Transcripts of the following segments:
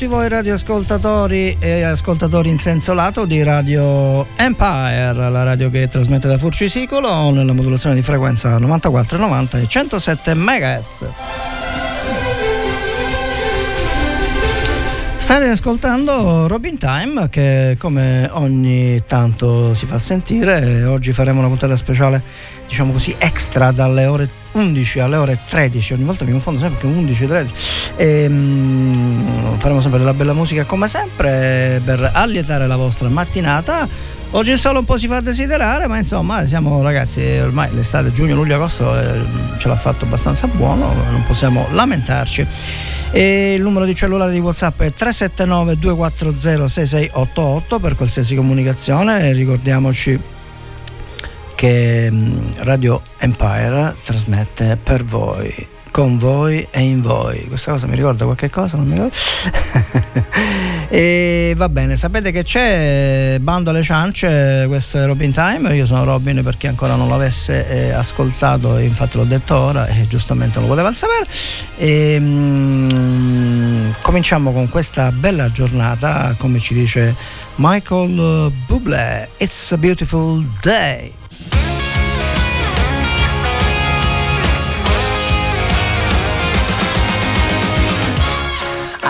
Tutti voi radioascoltatori e ascoltatori in senso lato di Radio Empire, la radio che trasmette da Furcisicolo nella modulazione di frequenza 94,90 e 107 MHz. State ascoltando Robin Time che come ogni tanto si fa sentire, oggi faremo una puntata speciale, diciamo così, extra dalle ore 11 alle ore 13, ogni volta mi confondo sempre perché 11 e 13. E, um, faremo sempre della bella musica come sempre per allietare la vostra mattinata. Oggi il sole un po' si fa desiderare, ma insomma siamo ragazzi, ormai l'estate, giugno, luglio, agosto eh, ce l'ha fatto abbastanza buono, non possiamo lamentarci. E il numero di cellulare di WhatsApp è 379 240 6688 per qualsiasi comunicazione. Ricordiamoci che mm, Radio Empire trasmette per voi con voi e in voi. Questa cosa mi ricorda qualche cosa? Non mi ricordo. e va bene, sapete che c'è Bando alle ciance, questo è Robin Time. Io sono Robin per chi ancora non l'avesse eh, ascoltato, infatti l'ho detto ora e giustamente lo poteva sapere. E, mm, cominciamo con questa bella giornata, come ci dice Michael Bublé. It's a beautiful day.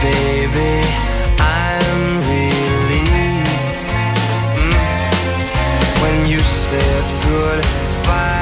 Baby, I'm relieved mm. when you said goodbye.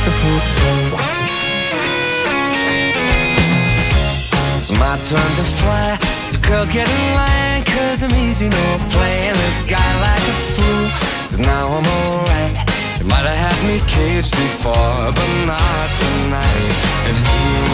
Beautiful day. It's my turn to fly. So girls get in line, cause I'm easy, no playing this guy like a fool. Cause now I'm alright. You might have had me caged before, but not tonight. And you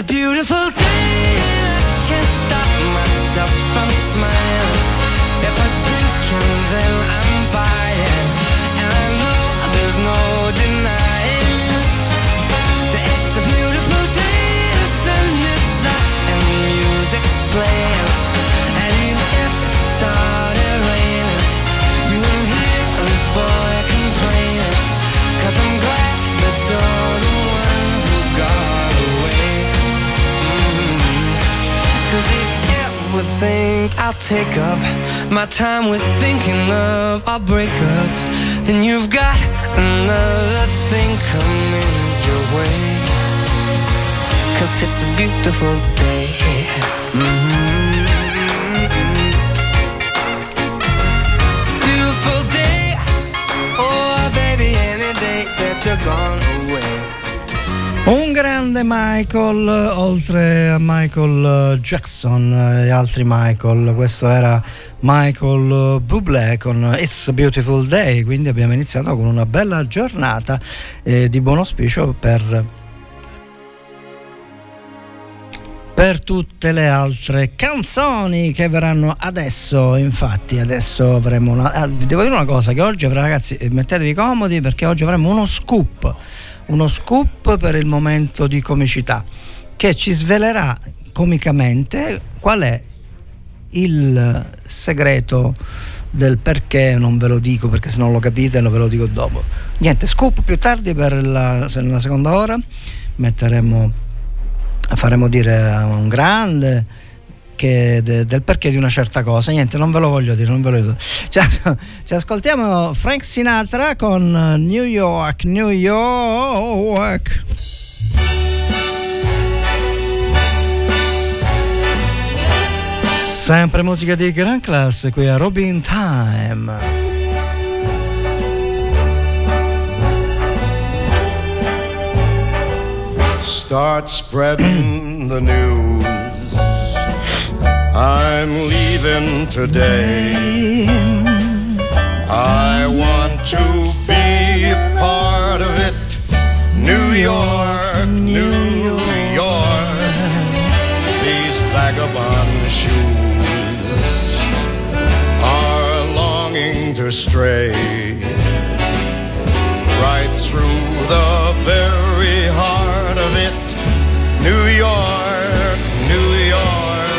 It's a beautiful day and I can't stop myself from smiling. Think I'll take up my time with thinking of our breakup, then you've got another thing coming your way. Cause it's a beautiful day. Mhm. Beautiful day. Oh. Un grande Michael, oltre a Michael Jackson e altri Michael, questo era Michael Bublé con It's Beautiful Day, quindi abbiamo iniziato con una bella giornata eh, di buon auspicio per, per tutte le altre canzoni che verranno adesso, infatti adesso avremo una... ah, vi devo dire una cosa, che oggi ragazzi, eh, mettetevi comodi perché oggi avremo uno scoop uno scoop per il momento di comicità che ci svelerà comicamente qual è il segreto del perché non ve lo dico perché se non lo capite lo ve lo dico dopo niente scoop più tardi per la, la seconda ora metteremo faremo dire a un grande che de- del perché di una certa cosa. Niente, non ve lo voglio dire, non ve lo dico. Ci, ci ascoltiamo Frank Sinatra con New York, New York. Sempre musica di gran classe qui a Robin Time. Start spreading the news. I'm leaving today. I want to be a part of it. New York, New York. These vagabond longing to stray right through the very heart of it. New York, New York.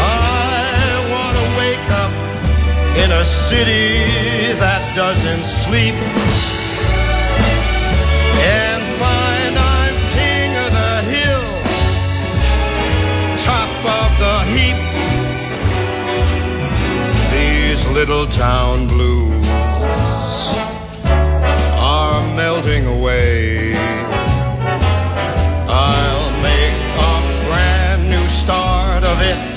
I want to wake up in a city that doesn't sleep little town blues are melting away. I'll make a brand new start of it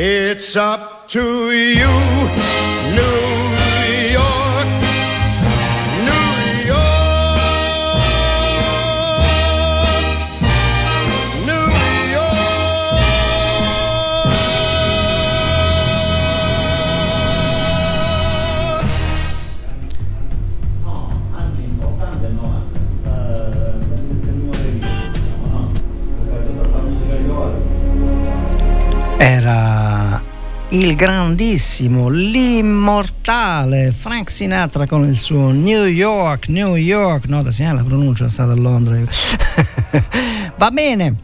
It's up to you, New il grandissimo, l'immortale Frank Sinatra con il suo New York, New York, no, da segnare la pronuncia è stata a Londra. Va bene,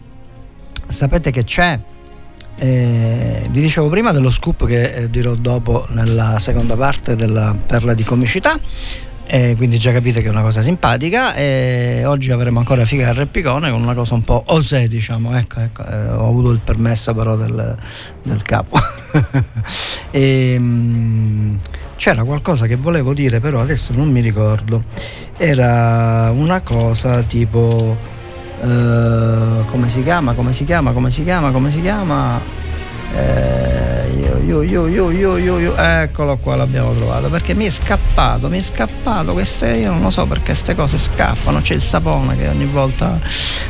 sapete che c'è. Eh, vi dicevo prima dello scoop che eh, dirò dopo nella seconda parte della perla di comicità eh, quindi già capite che è una cosa simpatica. E oggi avremo ancora Figa e Piccone con una cosa un po' osè diciamo. Ecco, ecco eh, ho avuto il permesso però del, del capo. E, mh, c'era qualcosa che volevo dire però adesso non mi ricordo. Era una cosa tipo eh, come si chiama come si chiama come si chiama come si chiama eh, io, io, io, io, io, io, eccolo qua, l'abbiamo trovato. Perché mi è scappato, mi è scappato. Queste, io non lo so perché queste cose scappano. C'è il sapone che ogni volta.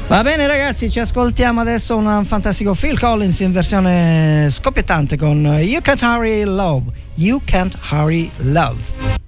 Va bene, ragazzi, ci ascoltiamo adesso un fantastico Phil Collins in versione scoppiettante con You Can't Hurry Love. You Can't Hurry Love.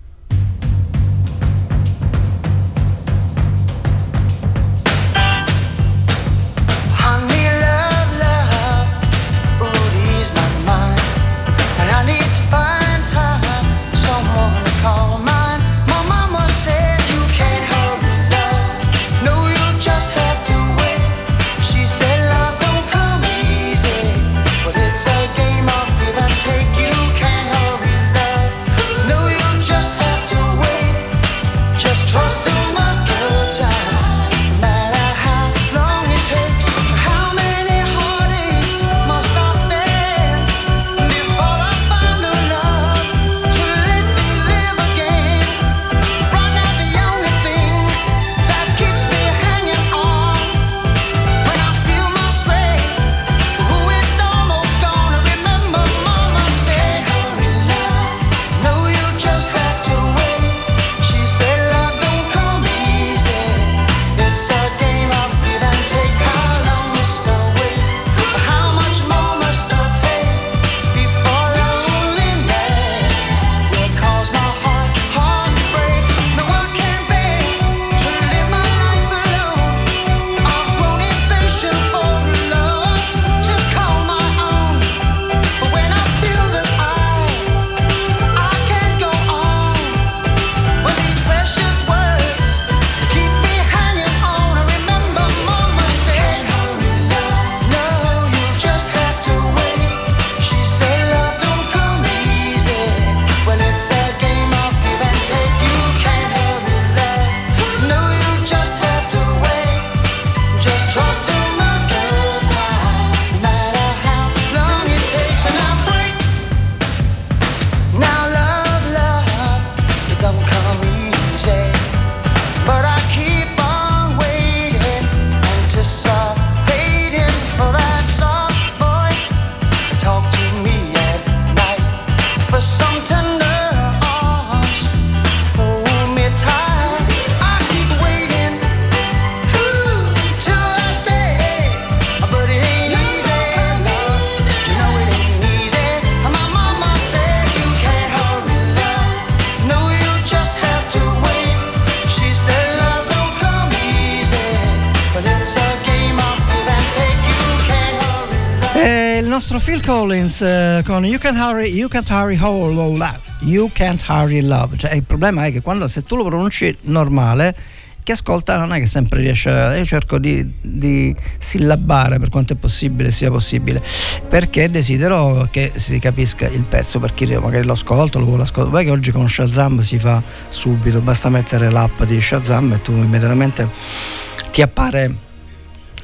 Collins eh, con You Can't Hurry, you can't hurry oh, oh, love. You Can't Hurry Love. Cioè, il problema è che quando se tu lo pronunci normale, chi ascolta non è che sempre riesce. a- Io cerco di, di sillabare per quanto è possibile, sia possibile, perché desidero che si capisca il pezzo per chi magari lo ascolta, lo vuole ascoltare. Poi che oggi con Shazam si fa subito, basta mettere l'app di Shazam e tu immediatamente ti appare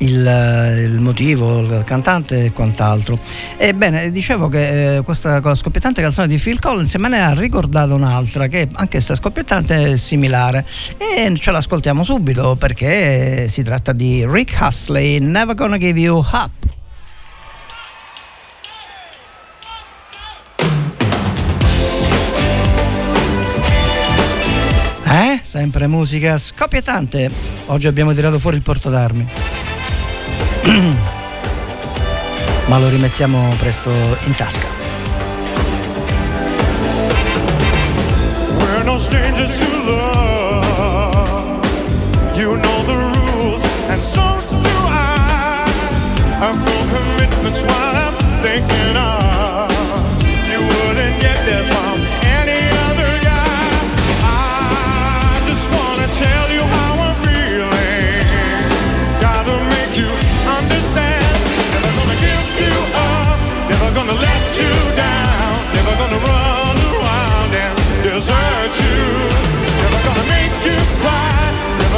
il, il motivo, il cantante e quant'altro. Ebbene, dicevo che eh, questa co- scoppiettante canzone di Phil Collins me ne ha ricordato un'altra che anche sta scoppiettante è similare e ce l'ascoltiamo subito perché si tratta di Rick Astley, Never Gonna Give You Up. Eh? Sempre musica scoppiettante. Oggi abbiamo tirato fuori il porto d'armi. Ma lo rimettiamo presto in tasca. We're no strangers to love.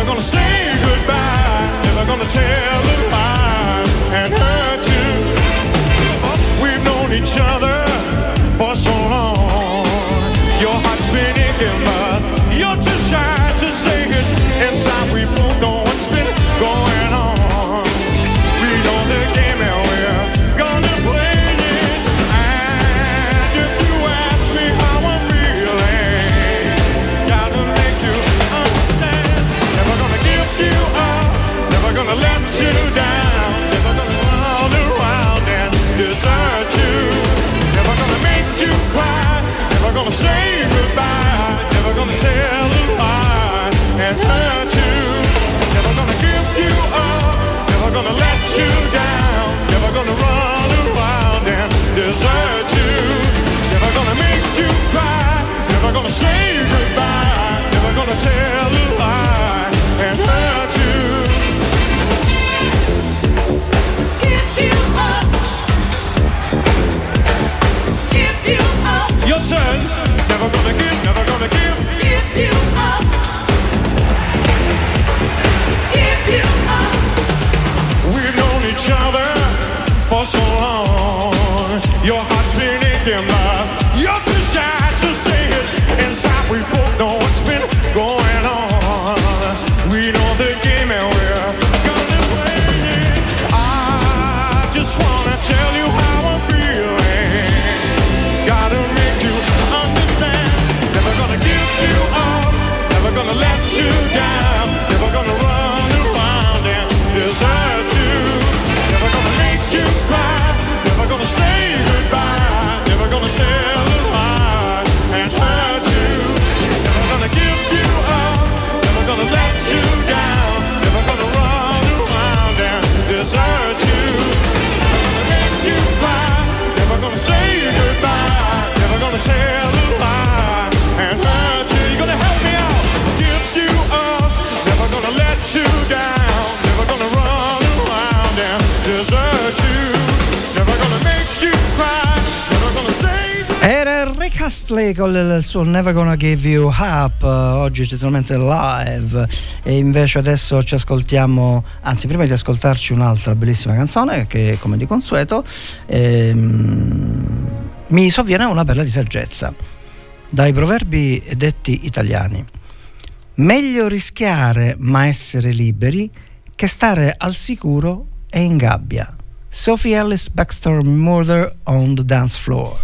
gonna say goodbye, never gonna tell a lie. Miracle il suo Never Gonna Give You Up eh, oggi totalmente live. E invece adesso ci ascoltiamo anzi prima di ascoltarci un'altra bellissima canzone che come di consueto ehm, mi sovviene una perla di saggezza dai proverbi detti italiani. Meglio rischiare ma essere liberi che stare al sicuro e in gabbia. Sophie Ellis Baxter Murder on the Dance Floor.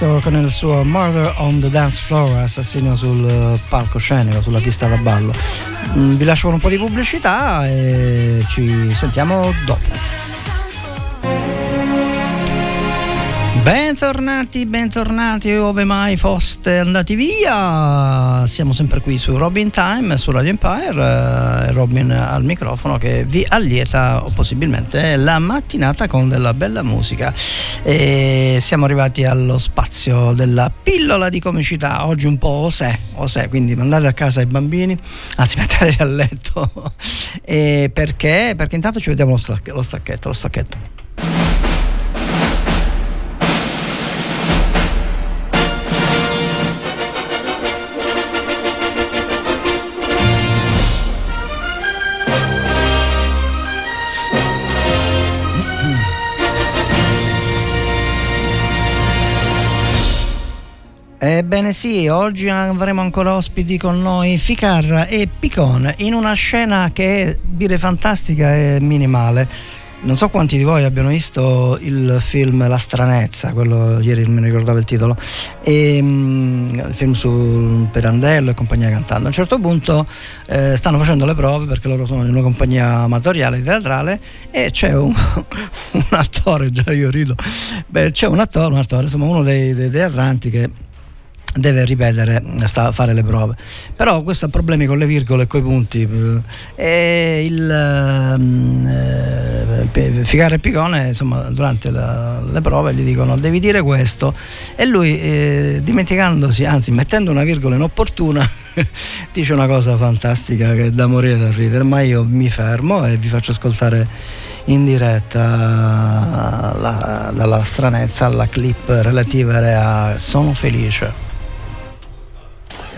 Astor con il suo Murder on the Dance Floor, assassino sul eh, palcoscenico, sulla pista da ballo. Mm, vi lascio con un po' di pubblicità e ci sentiamo dopo. Bentornati, bentornati ove mai foste andati via. Siamo sempre qui su Robin Time, su Radio Empire. eh, Robin al microfono che vi allieta o possibilmente la mattinata con della bella musica. E siamo arrivati allo spazio della pillola di comicità. Oggi un po' osè, osè, quindi mandate a casa i bambini, anzi metteteli a letto. Perché? Perché intanto ci vediamo lo stacchetto, lo stacchetto. Ebbene sì, oggi avremo ancora ospiti con noi Ficarra e Picone in una scena che è dire fantastica e minimale. Non so quanti di voi abbiano visto il film La stranezza, quello ieri non mi ricordavo il titolo, e, mm, il film su Perandello e compagnia cantando. A un certo punto eh, stanno facendo le prove perché loro sono in una compagnia amatoriale teatrale e c'è un, un attore, già io rido, Beh, c'è un attore, un attore, insomma uno dei, dei teatranti che deve ripetere, sta fare le prove. Però questo ha problemi con le virgole e coi punti. eh, E il eh, Figaro e Picone, insomma, durante la- le prove gli dicono devi dire questo. E lui, eh, dimenticandosi, anzi mettendo una virgola inopportuna, dice una cosa fantastica che è da morire da ridere, ma io mi fermo e vi faccio ascoltare in diretta la- dalla stranezza alla clip relativa a Sono felice.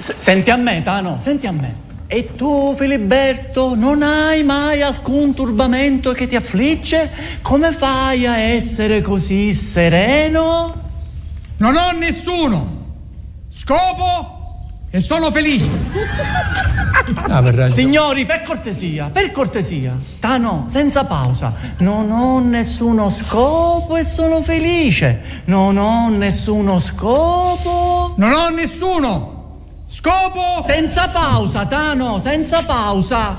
Senti a me, Tano, senti a me. E tu, Filiberto, non hai mai alcun turbamento che ti affligge? Come fai a essere così sereno? Non ho nessuno. Scopo e sono felice. Signori, per cortesia, per cortesia. Tano, senza pausa. Non ho nessuno scopo e sono felice. Non ho nessuno scopo. Non ho nessuno. Scopo. Senza pausa, Tano, senza pausa.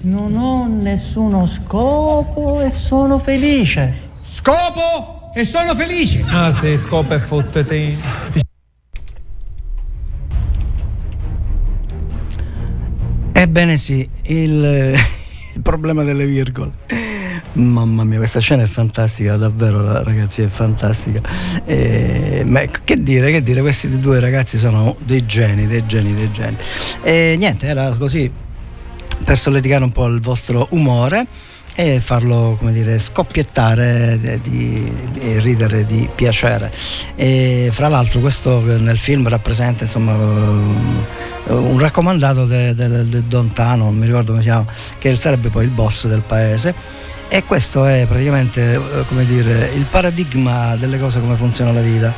Non ho nessuno scopo e sono felice. Scopo e sono felice. Ah sì, scopa e fottete. Ebbene sì, il, il problema delle virgole. Mamma mia, questa scena è fantastica, davvero ragazzi, è fantastica. Eh, ma ecco, che dire, che dire, questi due ragazzi sono dei geni, dei geni, dei geni. E niente, era così per solleticare un po' il vostro umore e farlo, come dire, scoppiettare eh, di, di ridere di piacere. E fra l'altro questo nel film rappresenta insomma eh, un raccomandato del Don Tano, non mi ricordo come si chiama, che sarebbe poi il boss del paese. E questo è praticamente eh, come dire, il paradigma delle cose come funziona la vita.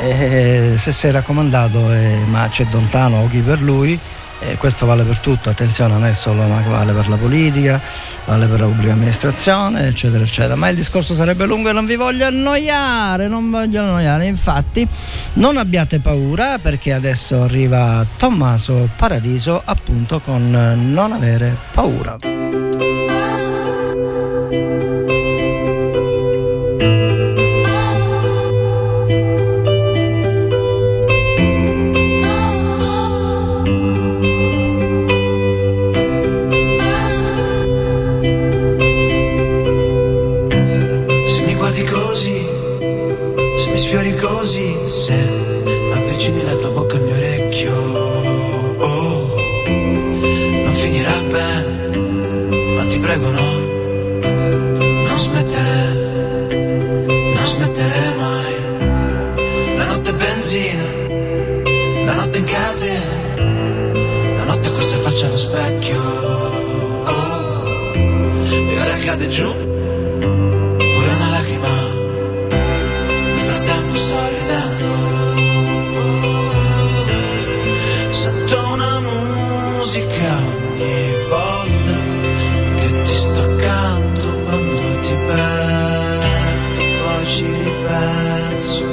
E se sei raccomandato, eh, ma c'è Don Tano o chi per lui, e questo vale per tutto, attenzione, non è solo, ma vale per la politica, vale per la pubblica amministrazione, eccetera, eccetera. Ma il discorso sarebbe lungo e non vi voglio annoiare, non voglio annoiare. Infatti, non abbiate paura perché adesso arriva Tommaso Paradiso, appunto con Non avere paura. E cade giù. Pure una lacrima. Nel frattempo sto ridendo. Sento una musica ogni volta che ti sto accanto quando ti perdo poi ci ripenso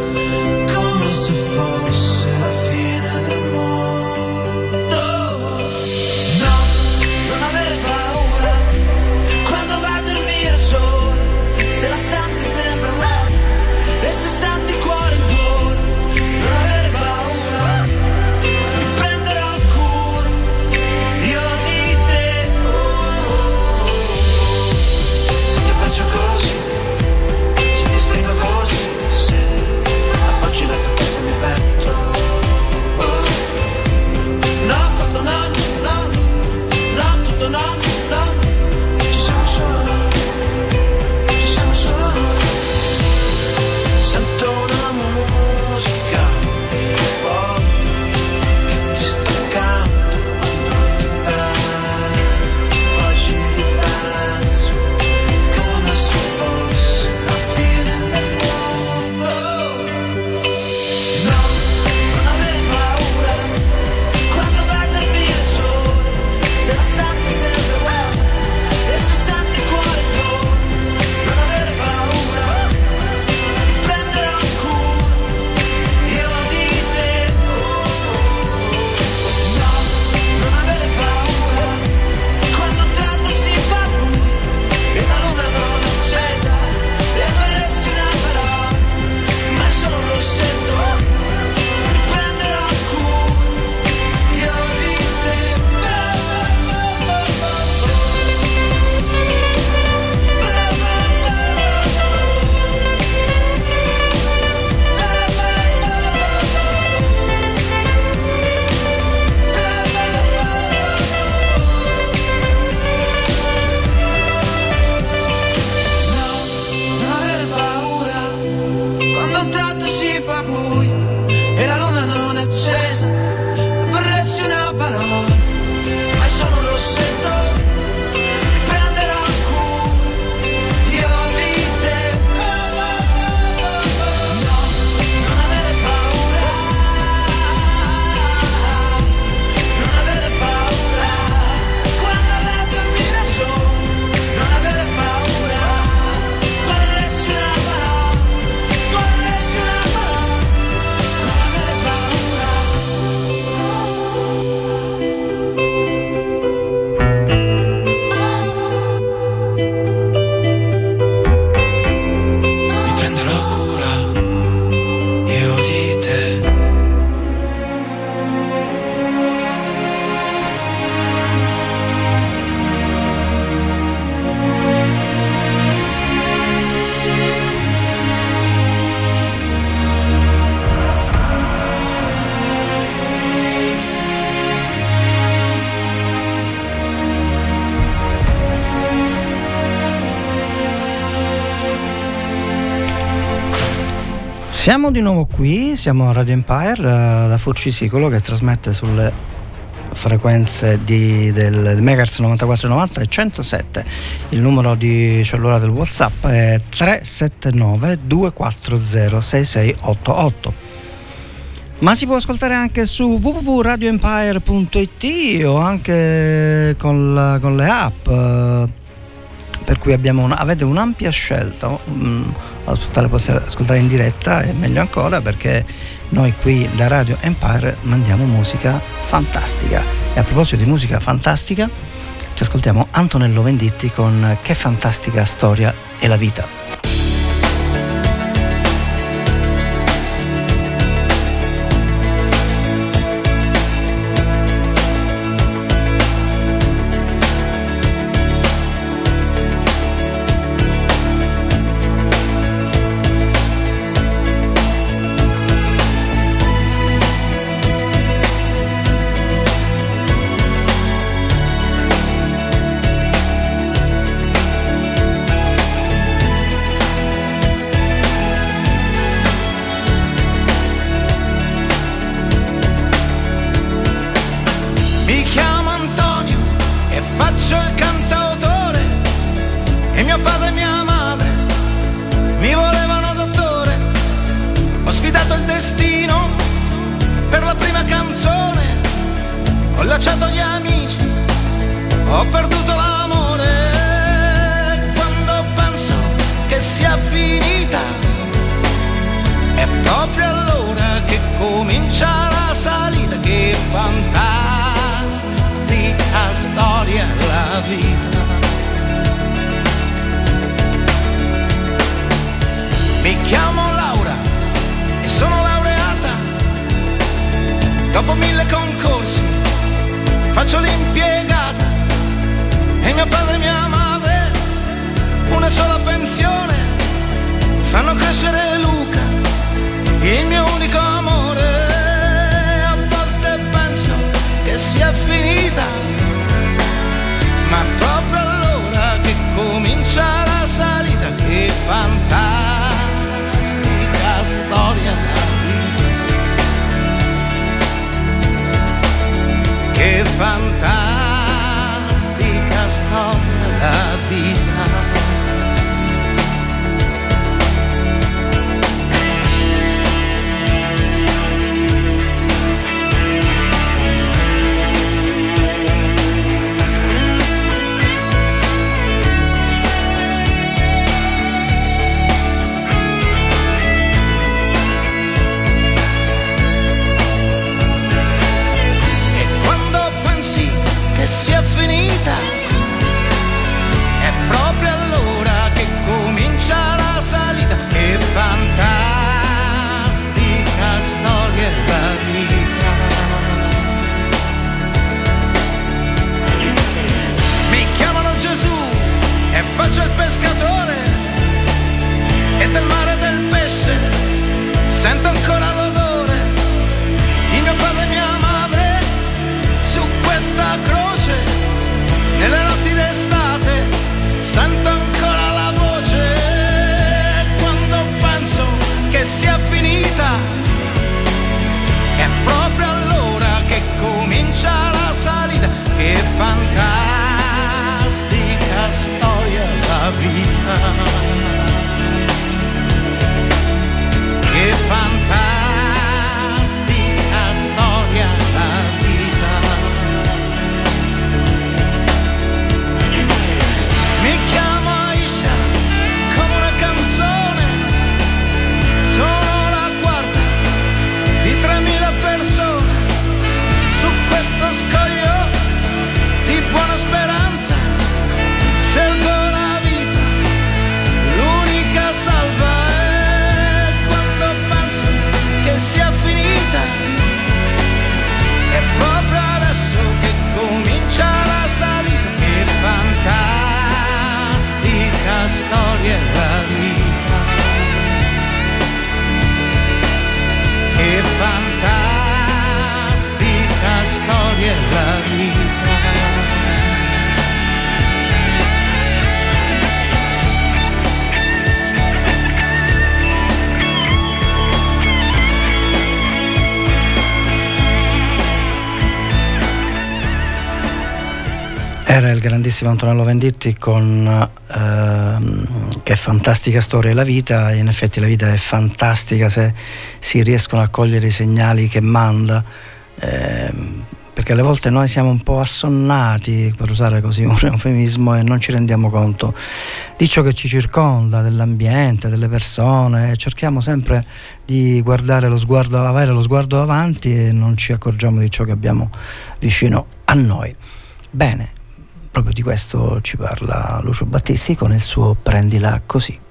Siamo di nuovo qui, siamo a Radio Empire eh, da Fuccisicolo che trasmette sulle frequenze di, del Megahertz 9490 e 107. Il numero di cellulare del WhatsApp è 379 240 6688. Ma si può ascoltare anche su www.radioempire.it o anche con, la- con le app. Per cui una- avete un'ampia scelta. mm, ascoltare, ascoltare in diretta è meglio ancora perché noi qui da Radio Empire mandiamo musica fantastica. E a proposito di musica fantastica, ci ascoltiamo Antonello Venditti con Che fantastica storia è la vita. Grandissimo Antonello Venditti con ehm, Che fantastica storia è la vita, in effetti la vita è fantastica se si riescono a cogliere i segnali che manda, ehm, perché alle volte noi siamo un po' assonnati, per usare così un eufemismo, e non ci rendiamo conto di ciò che ci circonda, dell'ambiente, delle persone, cerchiamo sempre di guardare lo sguardo, avere lo sguardo avanti e non ci accorgiamo di ciò che abbiamo vicino a noi. Bene, proprio di questo ci parla Lucio Battisti con il suo Prendila così.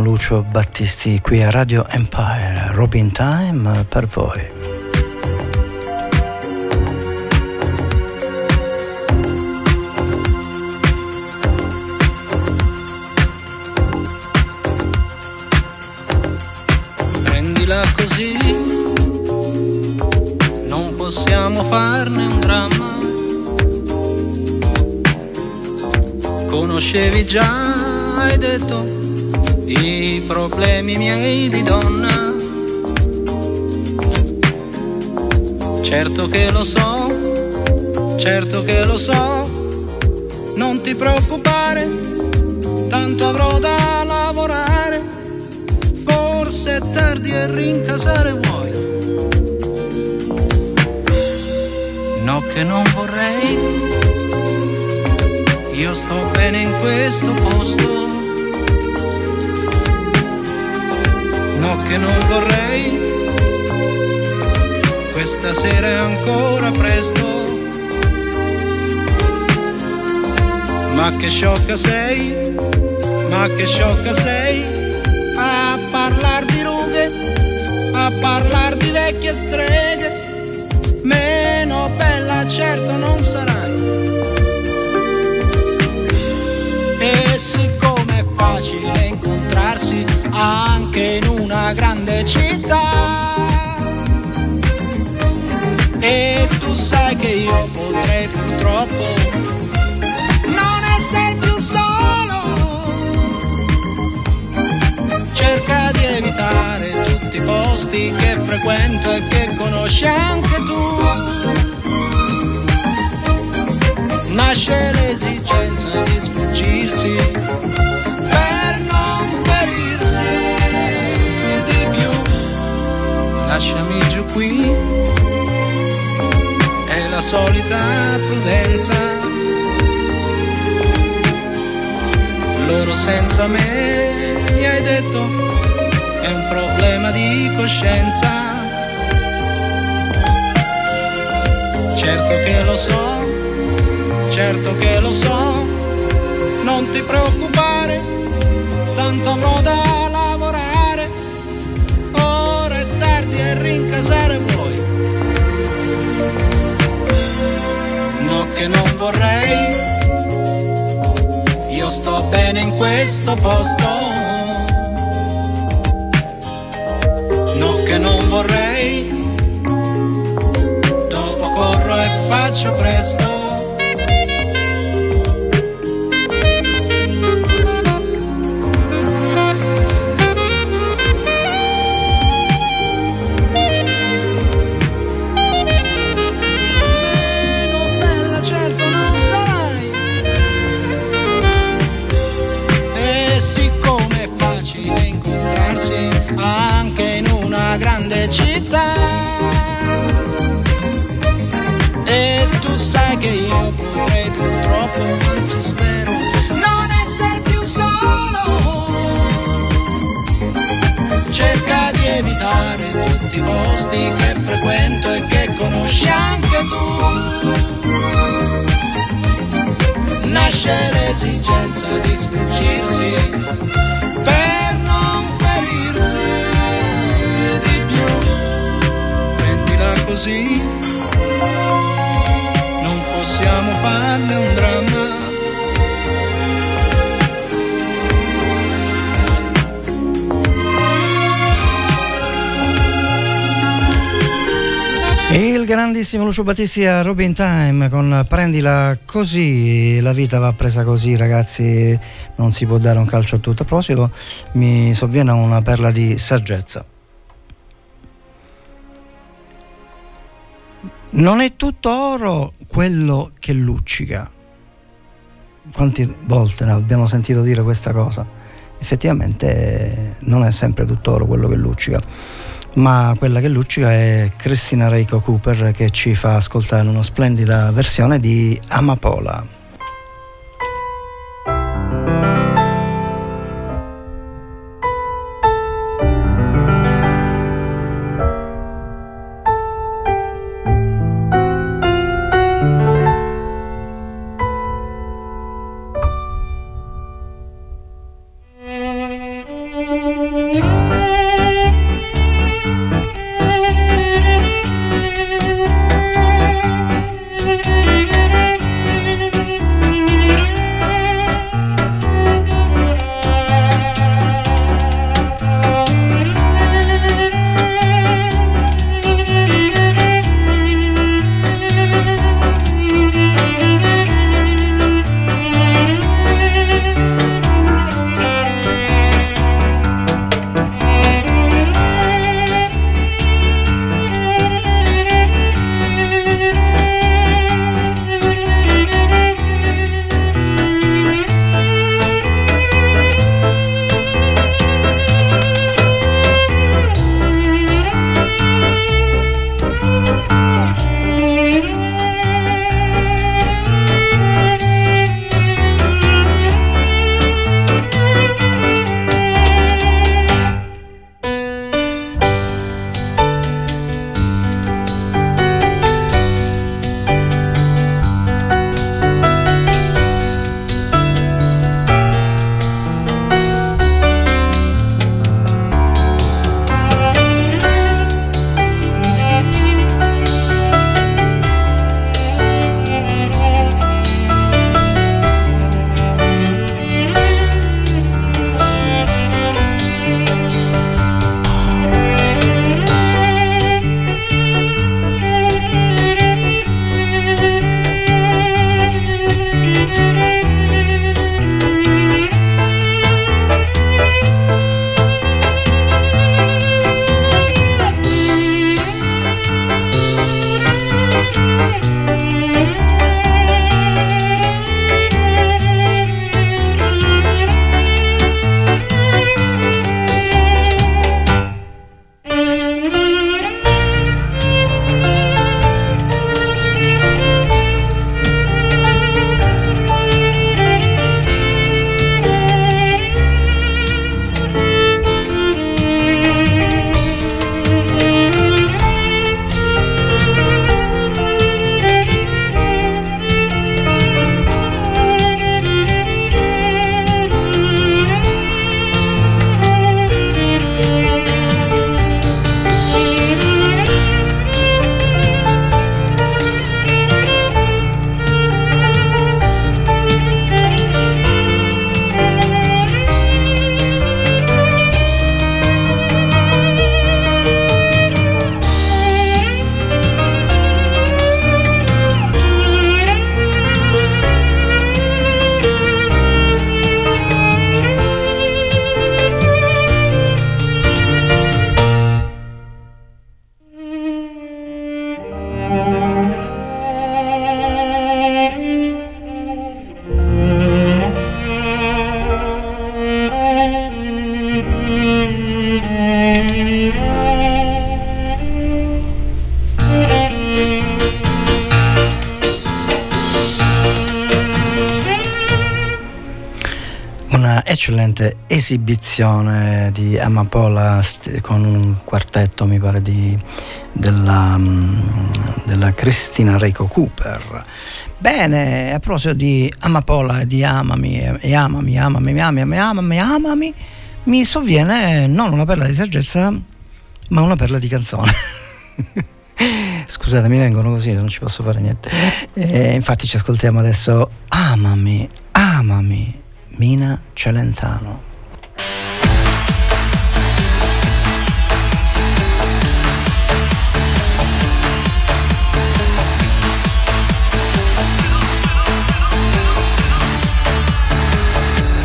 Lucio Battisti qui a Radio Empire, Robin Time per voi. Problemi miei di donna. Certo che lo so, certo che lo so, non ti preoccupare, tanto avrò da lavorare, forse è tardi e rincasare vuoi. No che non vorrei, io sto bene in questo posto. Che non vorrei, questa sera è ancora presto. Ma che sciocca sei, ma che sciocca sei a parlar di rughe, a parlar di vecchie streghe. Meno bella certo non sarai. E siccome è facile incontrarsi anche in una grande città, e tu sai che io potrei purtroppo non essere più solo. Cerca di evitare tutti i posti che frequento e che conosci anche tu. Nasce l'esigenza di sfuggirsi Lasciami giù qui, è la solita prudenza. Loro senza me, mi hai detto, è un problema di coscienza. Certo che lo so, certo che lo so, non ti preoccupare, tanto avrò da e rincasare vuoi. No che non vorrei, io sto bene in questo posto. No che non vorrei, dopo corro e faccio presto. Conosci anche tu. Nasce l'esigenza di sfuggirsi per non ferirsi di più. Prendila così, non possiamo farne un dramma. Il grandissimo Lucio Battisti a Robin Time con prendila così, la vita va presa così ragazzi, non si può dare un calcio a tutto. A proposito mi sovviene una perla di saggezza. Non è tutto oro quello che luccica. Quante volte ne abbiamo sentito dire questa cosa? Effettivamente non è sempre tutto oro quello che luccica ma quella che luccica è Cristina Reiko Cooper che ci fa ascoltare una splendida versione di Amapola. Esibizione di Amapola con un quartetto, mi pare, di, della, mm, della Cristina Reiko Cooper. Bene, a proposito di Amapola e di Amami, e Amami, Amami, Amami, Amami, Amami, mi sovviene non una perla di saggezza, ma una perla di canzone. Scusate, mi vengono così, non ci posso fare niente. E infatti ci ascoltiamo adesso Amami, Amami, Mina Celentano.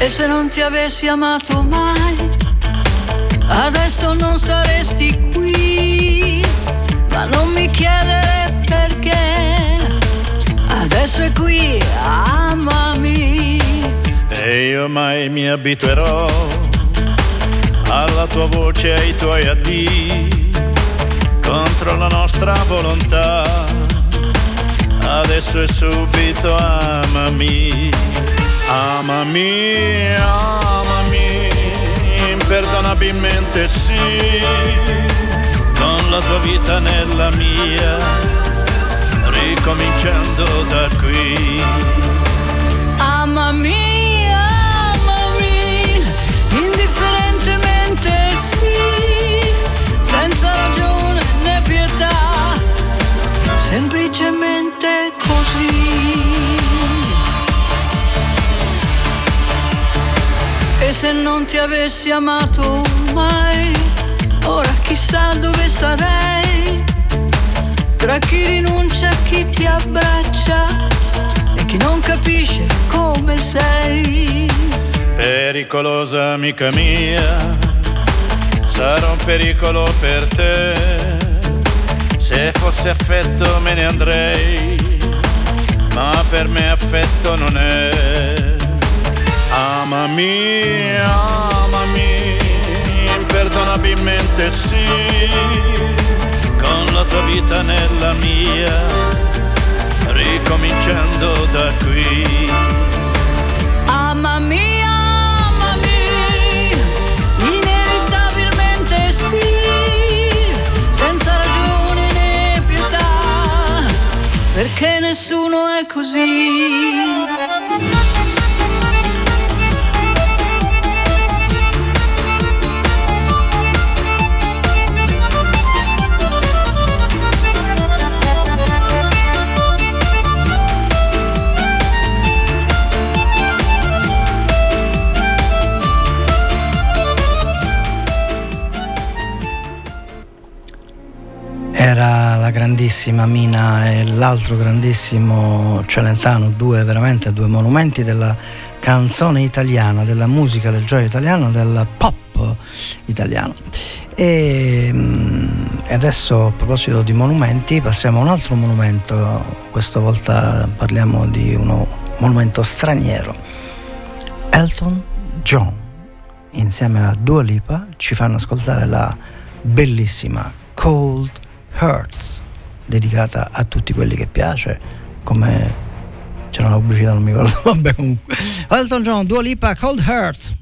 Se non ti avessi amato mai, adesso non saresti qui. Ma non mi chiedere perché, adesso è qui, amami. E io mai mi abituerò alla tua voce e ai tuoi addii contro la nostra volontà. Adesso è subito amami, amami, amami, imperdonabilmente sì, con la tua vita nella mia, ricominciando da qui. Amami, amami, indifferentemente sì, senza ragione né pietà, semplicemente così. Se non ti avessi amato mai, ora chissà dove sarei, tra chi rinuncia e chi ti abbraccia e chi non capisce come sei. Pericolosa amica mia, sarò un pericolo per te. Se fosse affetto me ne andrei, ma per me affetto non è. Amami, amami, imperdonabilmente sì, con la tua vita nella mia, ricominciando da qui. Amami, amami, inevitabilmente sì, senza ragione né pietà, perché nessuno è così. La grandissima Mina e l'altro grandissimo Celentano, due veramente due monumenti della canzone italiana, della musica del gioia italiano, del pop italiano. E, mm, e adesso a proposito di monumenti passiamo a un altro monumento, questa volta parliamo di uno monumento straniero. Elton John insieme a Dua Lipa ci fanno ascoltare la bellissima Cold Hearts dedicata a tutti quelli che piace come c'era una pubblicità non mi ricordo vabbè comunque Elton John Dua Lipa Cold Hearts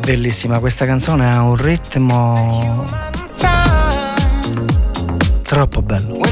Bellissima questa canzone ha un ritmo troppo bello.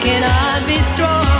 can I be strong?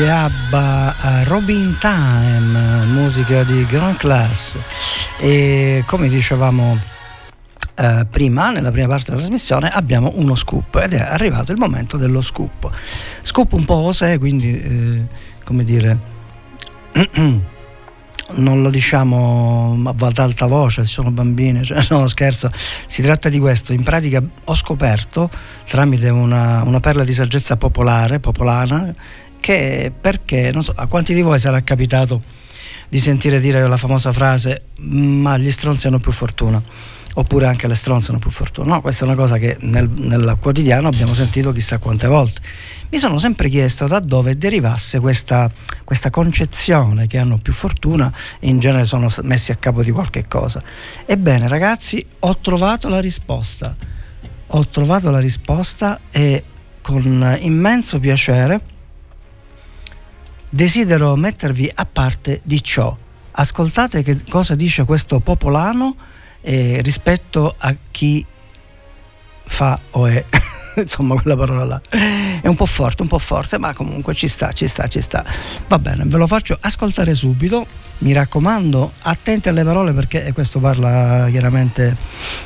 All. Gli ABBA eh, Robin Time, musica di Grand Class. E come dicevamo eh, prima, nella prima parte della trasmissione, abbiamo uno scoop ed è arrivato il momento dello scoop. Scoop un po' osè, quindi eh, come dire. Non lo diciamo ad alta voce, ci sono bambine, cioè, no scherzo, si tratta di questo. In pratica ho scoperto tramite una, una perla di saggezza popolare, popolana, perché, non so, a quanti di voi sarà capitato di sentire dire la famosa frase ma gli stronzi hanno più fortuna oppure anche le stronze hanno più fortuna? No, questa è una cosa che nel, nel quotidiano abbiamo sentito chissà quante volte. Mi sono sempre chiesto da dove derivasse questa, questa concezione che hanno più fortuna e in genere sono messi a capo di qualche cosa. Ebbene ragazzi ho trovato la risposta. Ho trovato la risposta e con immenso piacere desidero mettervi a parte di ciò. Ascoltate che cosa dice questo popolano eh, rispetto a chi fa o è. Insomma, quella parola là è un po' forte, un po' forte, ma comunque ci sta, ci sta, ci sta. Va bene, ve lo faccio ascoltare subito. Mi raccomando, attenti alle parole perché questo parla chiaramente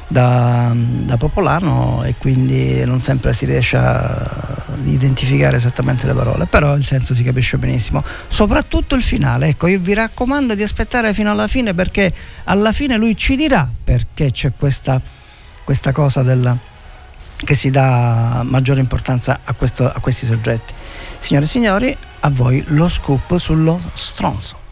da, da popolano e quindi non sempre si riesce a identificare esattamente le parole, però il senso si capisce benissimo. Soprattutto il finale, ecco, io vi raccomando di aspettare fino alla fine perché alla fine lui ci dirà perché c'è questa, questa cosa del, che si dà maggiore importanza a, questo, a questi soggetti. Signore e signori, a voi lo scoop sullo stronzo.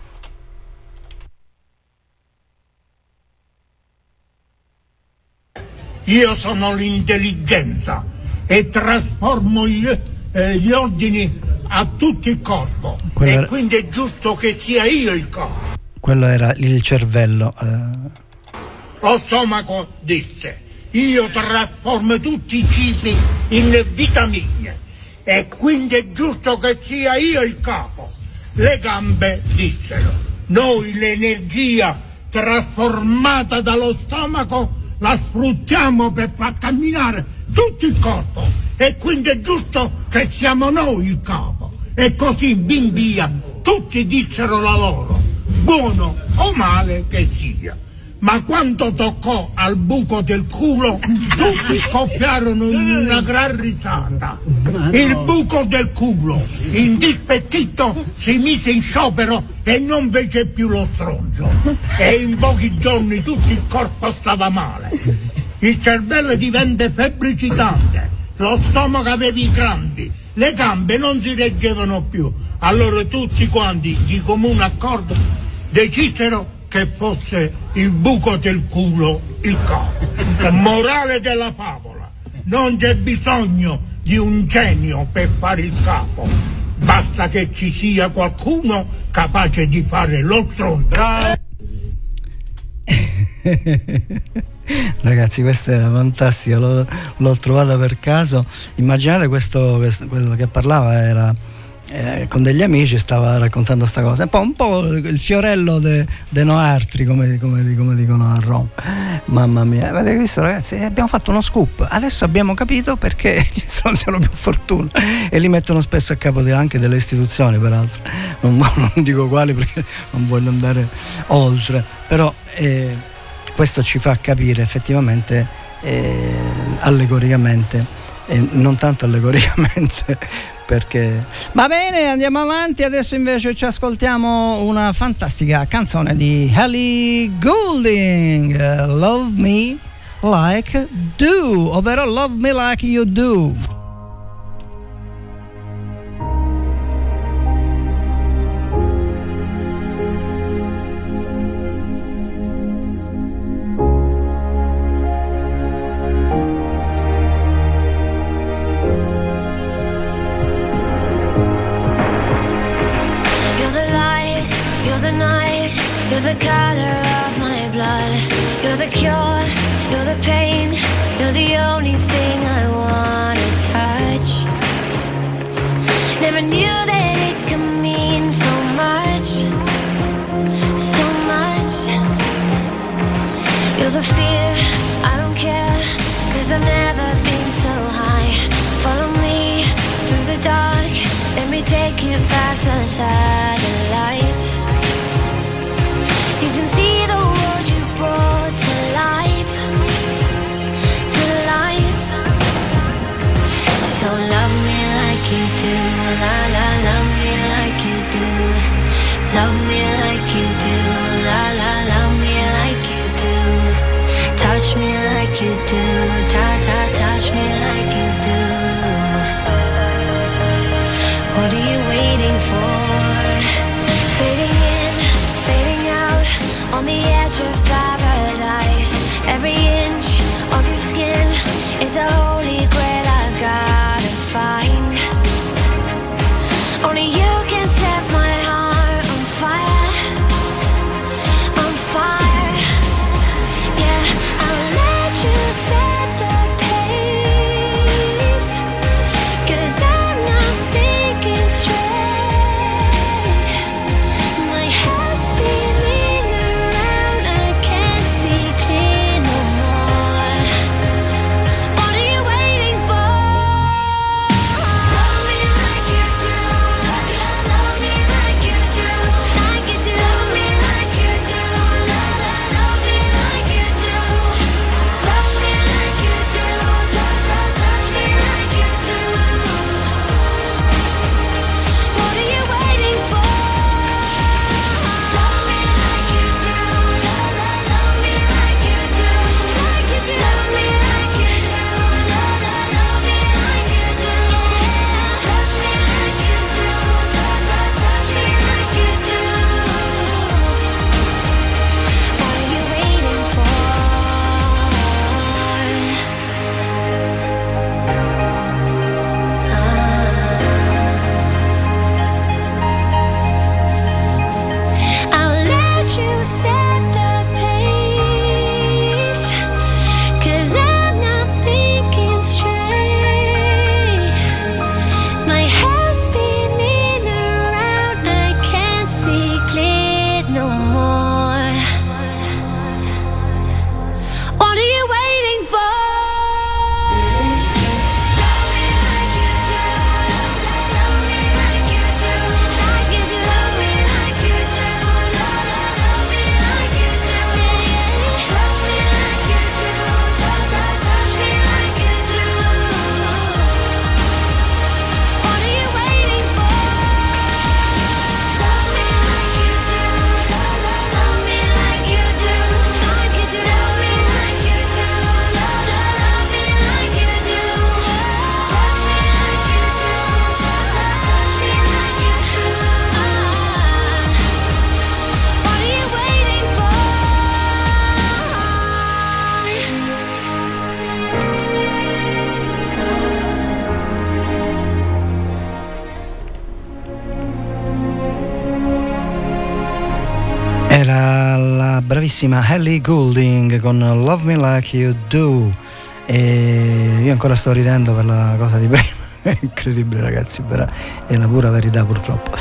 Io sono l'intelligenza e trasformo gli, eh, gli ordini a tutto il corpo. Quello e quindi è giusto che sia io il corpo. Quello era il cervello. eh, Lo stomaco disse, io trasformo tutti i cibi in vitamine e quindi è giusto che sia io il capo. Le gambe dissero, noi l'energia trasformata dallo stomaco la sfruttiamo per far camminare tutto il corpo e quindi è giusto che siamo noi il capo. E così bin via tutti dissero la loro, buono o male che sia. Ma quando toccò al buco del culo, tutti scoppiarono in una gran risata. Il buco del culo, indispettito, si mise in sciopero e non fece più lo stronzo. E in pochi giorni tutto il corpo stava male. Il cervello divenne febbricitante, lo stomaco aveva i crampi, le gambe non si reggevano più. Allora tutti quanti, di comune accordo, decisero che fosse il buco del culo il capo. Morale della favola, non c'è bisogno di un genio per fare il capo. Basta che ci sia qualcuno capace di fare lo stronzo. Ragazzi, questa era fantastica, l'ho, l'ho trovata per caso. Immaginate questo, questo- quello che parlava era eh, con degli amici, stava raccontando sta cosa. Un po', un po' il fiorello de, de Noartri, come, come- come dicono a Roma. Mamma mia, avete visto ragazzi? Eh, Abbiamo fatto uno scoop. Adesso abbiamo capito perché gli stronzi hanno più fortuna e li mettono spesso a capo anche delle istituzioni, peraltro. Non, non dico quali perché non voglio andare oltre, però eh, questo ci fa capire effettivamente eh, allegoricamente non tanto allegoricamente perché va bene andiamo avanti. Adesso invece ci ascoltiamo una fantastica canzone di Ellie Goulding Love Me Like Do ovvero Love Me Like You Do bellissima Ellie Goulding con Love Me Like You Do. E io ancora sto ridendo per la cosa di prima. È incredibile ragazzi è la pura verità purtroppo.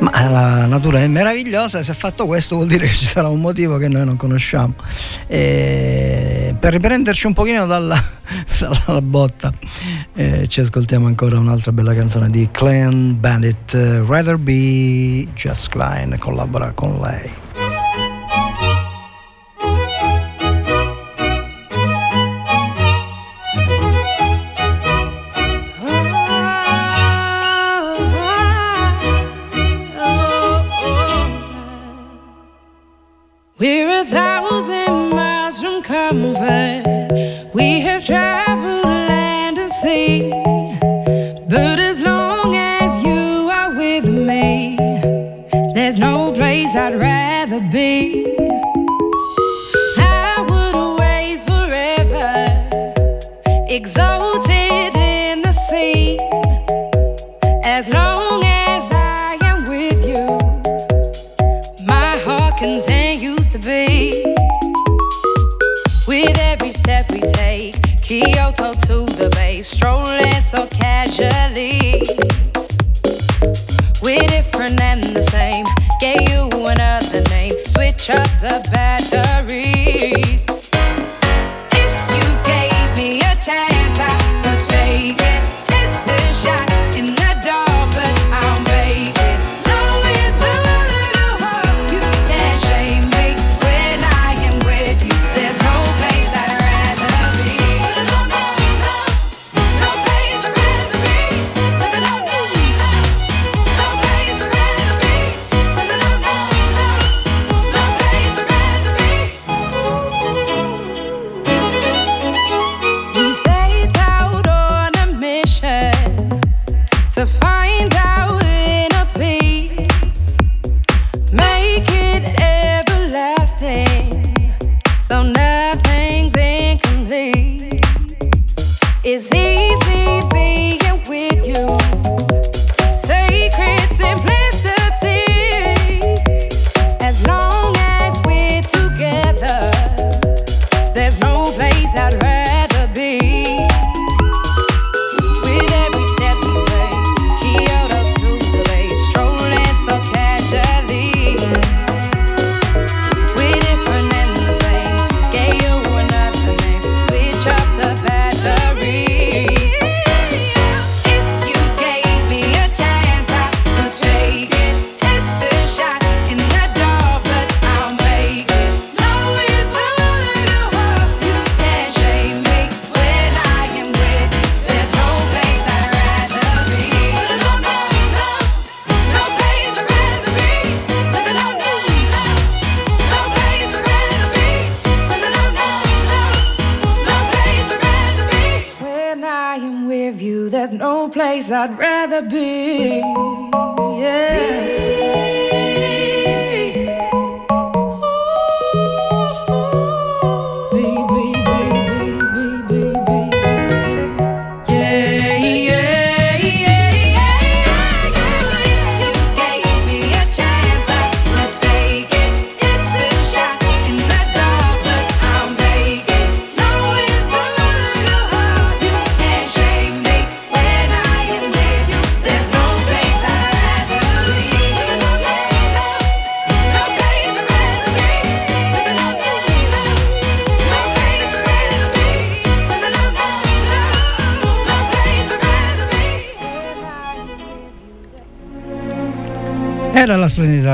Ma la natura è meravigliosa se ha fatto questo vuol dire che ci sarà un motivo che noi non conosciamo. E per riprenderci un pochino dalla, dalla botta eh, ci ascoltiamo ancora un'altra bella canzone di Clan Bandit Rather Be Jess Klein collabora con lei. be the best.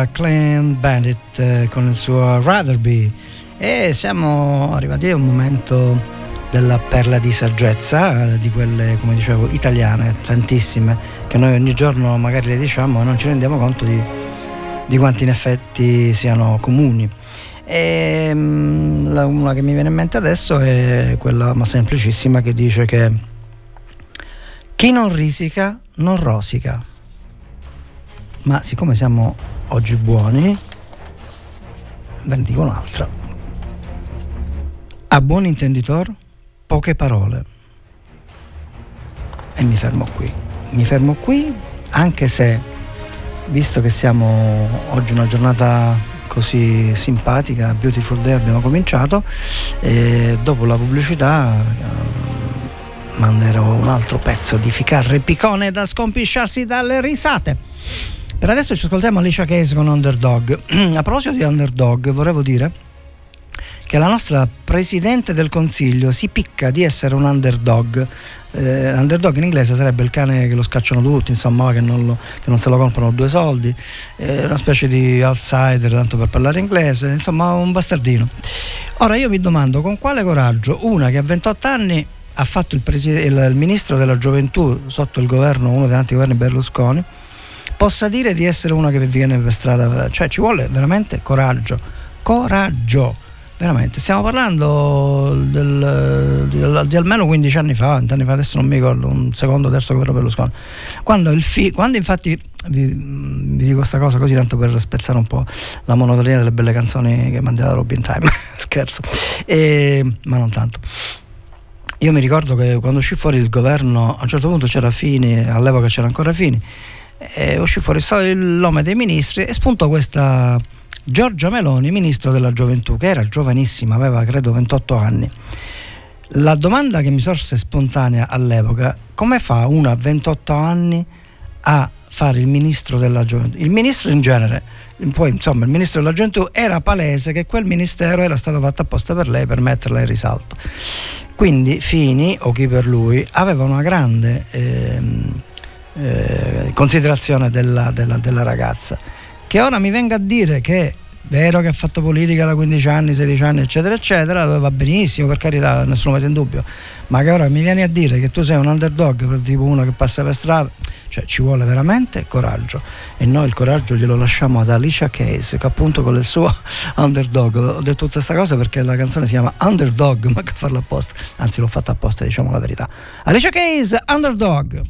Splendida Clan Bandit eh, con il suo Rather Be e siamo arrivati a un momento della perla di saggezza, eh, di quelle come dicevo italiane, tantissime, che noi ogni giorno magari le diciamo e non ci rendiamo conto di, di quanti in effetti siano comuni. E, mm, la- una che mi viene in mente adesso è quella ma semplicissima che dice che chi non risica non rosica ma siccome siamo oggi buoni, ve ne dico un'altra. A buon intenditor, poche parole. E mi fermo qui. Mi fermo qui anche se, visto che siamo oggi una giornata così simpatica, Beautiful Day abbiamo cominciato, e dopo la pubblicità eh, manderò un altro pezzo di Ficarre Picone da scompisciarsi dalle risate. Per adesso ci ascoltiamo Alicia Case con Underdog. A proposito di Underdog, volevo dire che la nostra Presidente del Consiglio si picca di essere un underdog. Eh, underdog in inglese sarebbe il cane che lo scacciano tutti, insomma, che non, lo- che non se lo comprano due soldi, eh, una specie di outsider, tanto per parlare inglese, insomma, un bastardino. Ora io mi domando con quale coraggio una che a 28 anni ha fatto il, presi- il- il ministro della gioventù sotto il governo, uno dei tanti governi Berlusconi, possa dire di essere una che viene per strada, cioè ci vuole veramente coraggio, coraggio, veramente. Stiamo parlando del- di, di almeno 15 anni fa, 20 anni fa, adesso non mi ricordo, un secondo, terzo governo Berlusconi. Quando, fi- quando infatti, vi, vi dico questa cosa così tanto per spezzare un po' la monotonia delle belle canzoni che mandava Robin Time, scherzo, E- ma non tanto. Io mi ricordo che quando uscì fuori il governo, a un certo punto c'era Fini, all'epoca c'era ancora Fini, e uscì fuori il nome dei ministri e spuntò questa Giorgia Meloni, ministro della gioventù, che era giovanissima, aveva credo 28 anni. La domanda che mi sorse spontanea all'epoca, come fa una a 28 anni a fare il ministro della gioventù? Il ministro in genere, poi insomma il ministro della gioventù era palese che quel ministero era stato fatto apposta per lei per metterla in risalto. Quindi Fini, o chi per lui, aveva una grande ehm, eh, considerazione della, della- della ragazza. Che ora mi venga a dire che è vero che ha fatto politica da 15 anni, 16 anni, eccetera, eccetera, va benissimo, per carità, nessuno mette in dubbio, ma che ora mi vieni a dire che tu sei un underdog, tipo uno che passa per strada, cioè ci vuole veramente coraggio. E noi il coraggio glielo lasciamo ad Alicia Case che appunto con il suo underdog ho detto tutta questa cosa perché la canzone si chiama Underdog ma che farla apposta? Anzi l'ho fatta apposta diciamo la verità. Alicia Case Underdog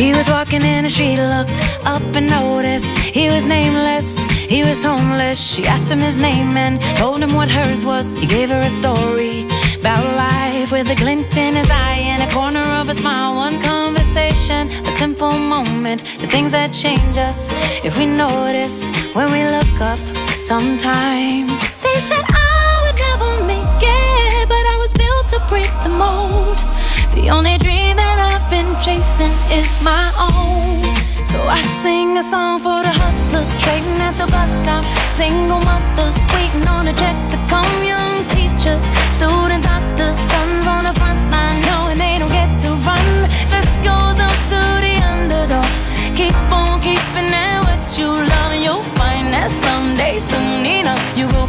She was walking in and she looked up and noticed he was nameless. He was homeless. She asked him his name and told him what hers was. He gave her a story about life with a glint in his eye and a corner of a smile. One conversation, a simple moment, the things that change us if we notice when we look up sometimes. They said I would never make it, but I was built to break the mold. The only dream that I've been chasing is my own. So I sing a song for the hustlers trading at the bus stop. Single mothers waiting on a check to come. Young teachers, student doctors, someday, soon enough, you will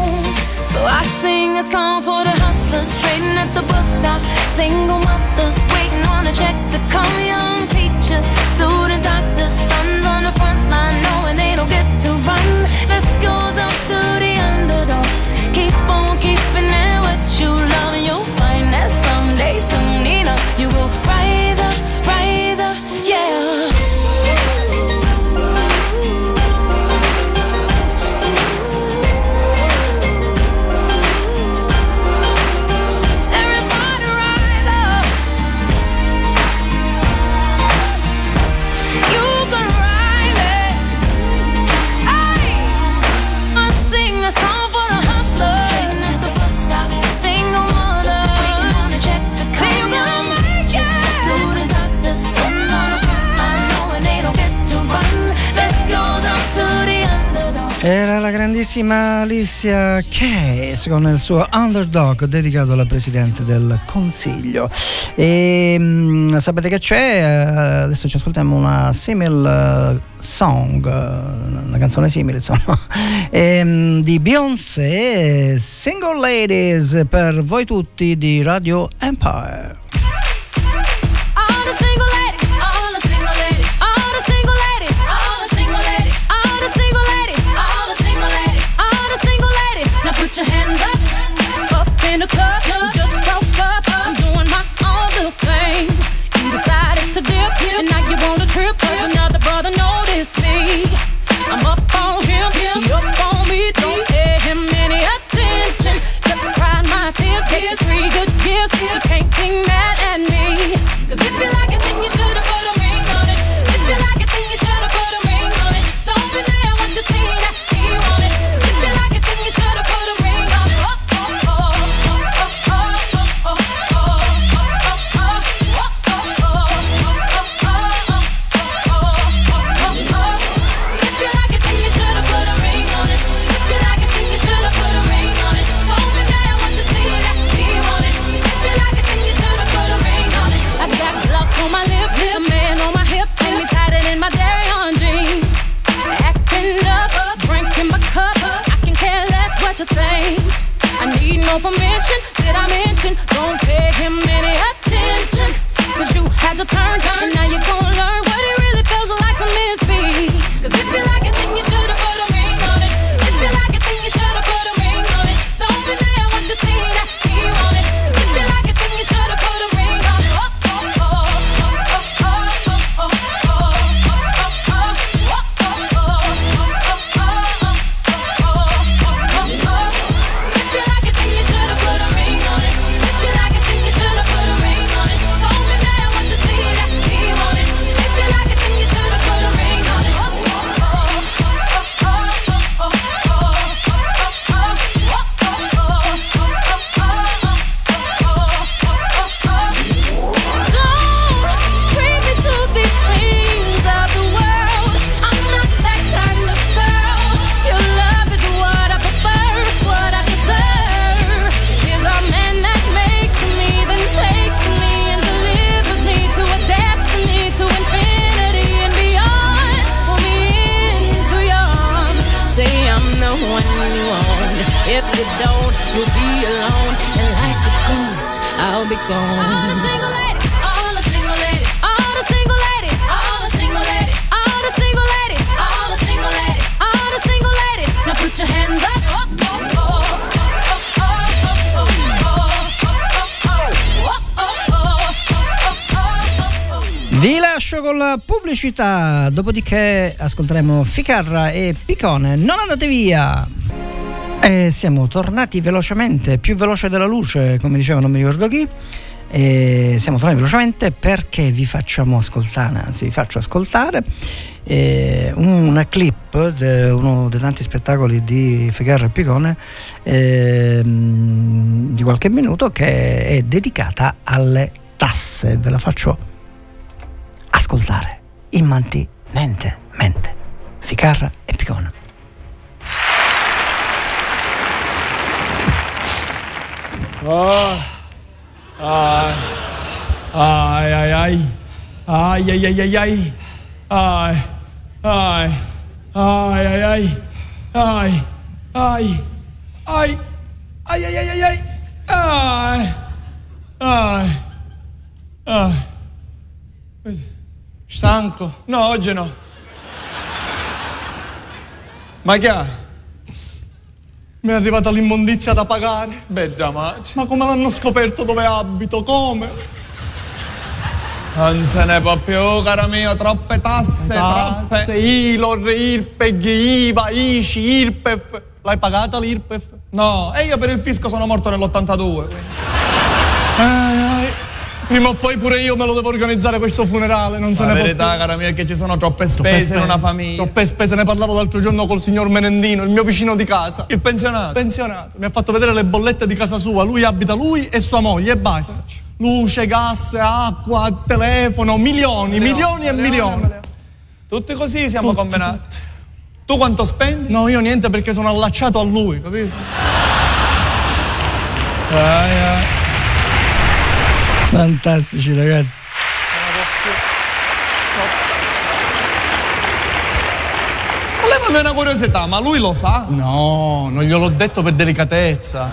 So I sing a song for the hustlers trading at the bus stop. Single mothers waiting on a check to come. Young teachers, student doctors, sons on the front line. bellissima Alicia Keys con il suo Underdog dedicato alla Presidente del Consiglio. E, mh, sapete che c'è? Eh, adesso ci ascoltiamo una simile eh, song, eh, una canzone simile insomma, e, ehm, mh, di Beyoncé, Single Ladies per voi tutti di Radio Empire. be gone. All the single ladies, all the single ladies, all the single ladies, all the single ladies, all the single ladies, all the single ladies, all the single ladies. Now put your hands up. Vi lascio con la pubblicità, dopodiché ascolteremo Ficarra e Picone. Non andate via! E siamo tornati velocemente, più veloce della luce, come diceva non mi ricordo chi. E siamo tornati velocemente perché vi facciamo ascoltare, anzi vi faccio ascoltare eh, una clip di uno dei tanti spettacoli di Figaro e Picone eh, di qualche minuto che è dedicata alle tasse. Ve la faccio ascoltare immantinentemente. Ficarra e Picone. Ah. Ai. Ai ai ai. Ai ai ai ai ai. Ai. Ai. Ai ai ai. Ai. Ai. Ai. Ai ai ai ai ai. Ai. Ai. Ai. Stanco? No, oggi no. Ma che ha? Mi è arrivata l'immondizia da pagare. Bella ma... Ma come l'hanno scoperto dove abito? Come? Non se ne può più, caro mio, troppe tasse, Tasse, troppe. ILOR, IRPEG, IVA, ICI, IRPEF. L'hai pagata l'IRPEF? No, e io per il fisco sono morto nell'82. Eh, prima o poi pure io me lo devo organizzare questo funerale, non se La ne può verità, più. cara mia, è che ci sono troppe Troppe spese in una famiglia. Troppe spese, ne parlavo l'altro giorno col signor Menendino, il mio vicino di casa. Il pensionato. Pensionato. Mi ha fatto vedere le bollette di casa sua. Lui abita lui e sua moglie e basta. Luce, gas, acqua, telefono, milioni, milioni e milioni. Tutti così siamo combinati. Tu quanto spendi? No, io niente perché sono allacciato a lui, capito? Fantastici ragazzi. Levami una curiosità, ma lui lo sa? No, non gliel'ho detto per delicatezza.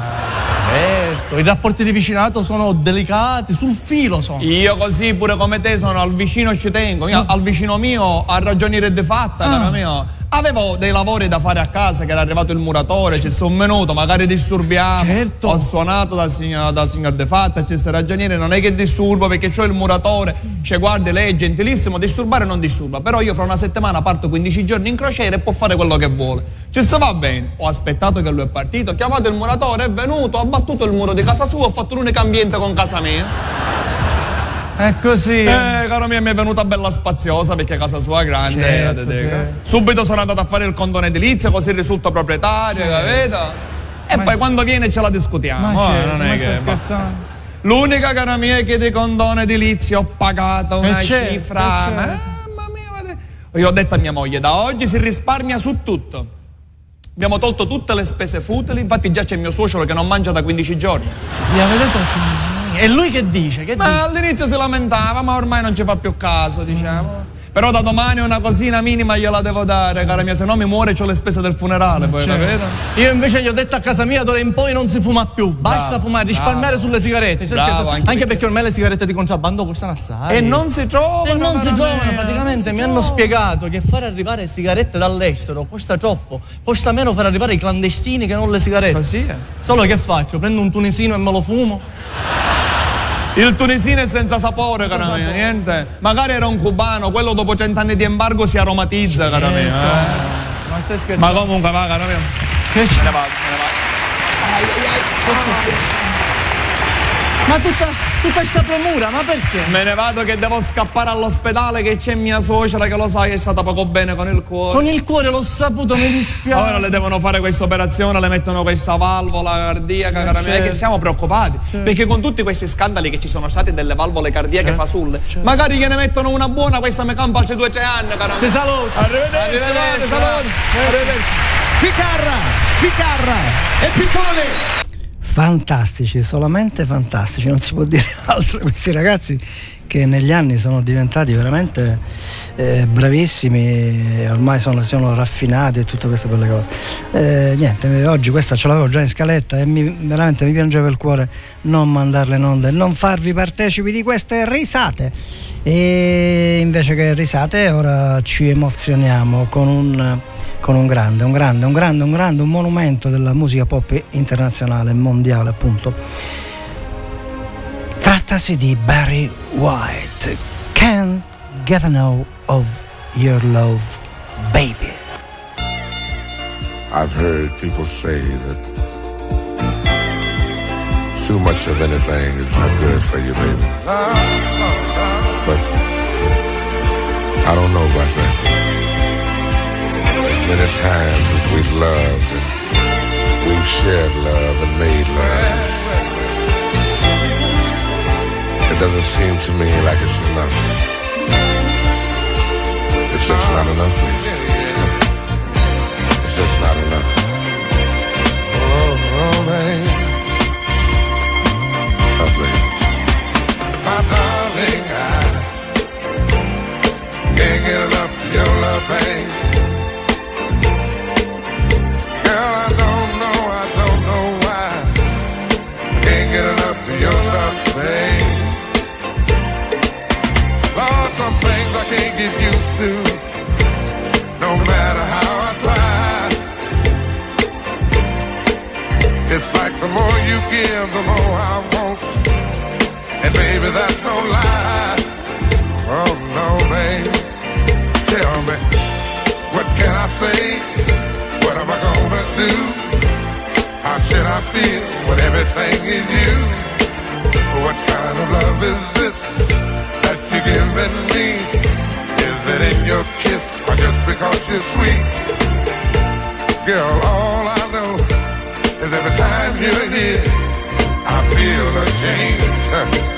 Certo, i rapporti di vicinato sono delicati, sul filo sono. Io così pure come te sono al vicino ci tengo. Io al vicino mio a ragioniere de fatta, Ah. caro mio. Avevo dei lavori da fare a casa che era arrivato il muratore, ci sono venuto, magari disturbiamo. Certo. Ho suonato dal signor, dal signor De Fatta, c'è sta ragioniere, non è che disturbo perché c'ho il muratore. Cioè, guardi, lei è gentilissimo, disturbare non disturba. Però io fra una settimana parto 15 giorni in crociera e può fare quello che vuole. Ci sta va bene. Ho aspettato che lui è partito, ho chiamato il muratore, è venuto, ho abbattuto il muro di casa sua, ho fatto l'unico ambiente con casa mia. È così. Eh, caro mio, mi è venuta bella spaziosa perché casa sua è grande. Certo, eh, te certo. Subito sono andato a fare il condono edilizio, così risulto proprietario, Certo. capito? E Ma- poi quando viene ce la discutiamo. Ma eh, certo, non ma è stai che. ma- scherzando? L'unica cara mia che di condono edilizio ho pagato una Eh, certo, cifra. ma- certo. Mamma mia, guarda. Io ho detto a mia moglie, da oggi si risparmia su tutto. Abbiamo tolto tutte le spese futili, infatti già c'è mio suocero che non mangia da 15 giorni. Gli avete tolto E lui che dice? Che Ma all'inizio si lamentava, ma ormai non ci fa più caso, diciamo. Però da domani una cosina minima gliela devo dare, cara mia, se no mi muore e c'ho le spese del funerale, poi, Certo. capito? Io invece gli ho detto a casa mia d'ora in poi non si fuma più, basta Bravo, fumare, risparmiare bravo. sulle sigarette. Bravo, anche anche, perché ormai le sigarette di contrabbando costano assai. E non si trovano. E non si trovano, praticamente mi hanno spiegato che fare arrivare sigarette dall'estero costa troppo, costa meno far arrivare i clandestini che non le sigarette. Così è. Solo che faccio? Prendo un tunisino e me lo fumo? Il tunisino è senza sapore, cara mia, sapore. niente. Magari era un cubano, quello dopo cent'anni di embargo si aromatizza, cara mia. eh. Ma stai Ma scherzando? comunque va, cara mia. Che Me ne vado, me ne vado. Ma tutta, tutta questa premura, ma perché? Me ne vado che devo scappare all'ospedale che c'è mia suocera che lo sai è stata poco bene con il cuore. Con il cuore l'ho saputo, mi dispiace. Ora le devono fare questa operazione, le mettono questa valvola cardiaca, cara mia, certo. che siamo preoccupati. Perché con tutti questi scandali che ci sono stati delle valvole cardiache Certo, fasulle, magari gliene mettono una buona, questa mi campa al 200 anni, cara mia. Ti saluto. Arrivederci, Arrivederci. saluti. Arrivederci. Ficarra, Ficarra e Piccone. Fantastici, solamente fantastici, non si può dire altro. Questi ragazzi che negli anni sono diventati veramente eh, bravissimi, ormai sono, sono raffinati e tutte queste belle cose. Eh, niente, oggi questa ce l'avevo già in scaletta e mi, veramente mi piangeva il cuore non mandarle in onda e non farvi partecipi di queste risate. E invece che risate, ora ci emozioniamo con un con un grande, un grande, un grande, un grande, un monumento della musica pop internazionale, mondiale appunto. Trattasi di Barry White. Can't get enough of your love, baby. I've heard people say that too much of anything is not good for you, baby. But I don't know about that. Many times as we've loved and we've shared love and made love, it doesn't seem to me like it's enough. It's just not enough, baby. It's just not enough. Oh, oh, baby. Oh, baby. More you give, the more I want. And baby, that's no lie. Oh no, babe. Tell me, what can I say? What am I gonna do? How should I feel when everything is you? What kind of love is this that you're giving me? Is it in your kiss or just because you're sweet? Girl, all I beauty. I feel a change.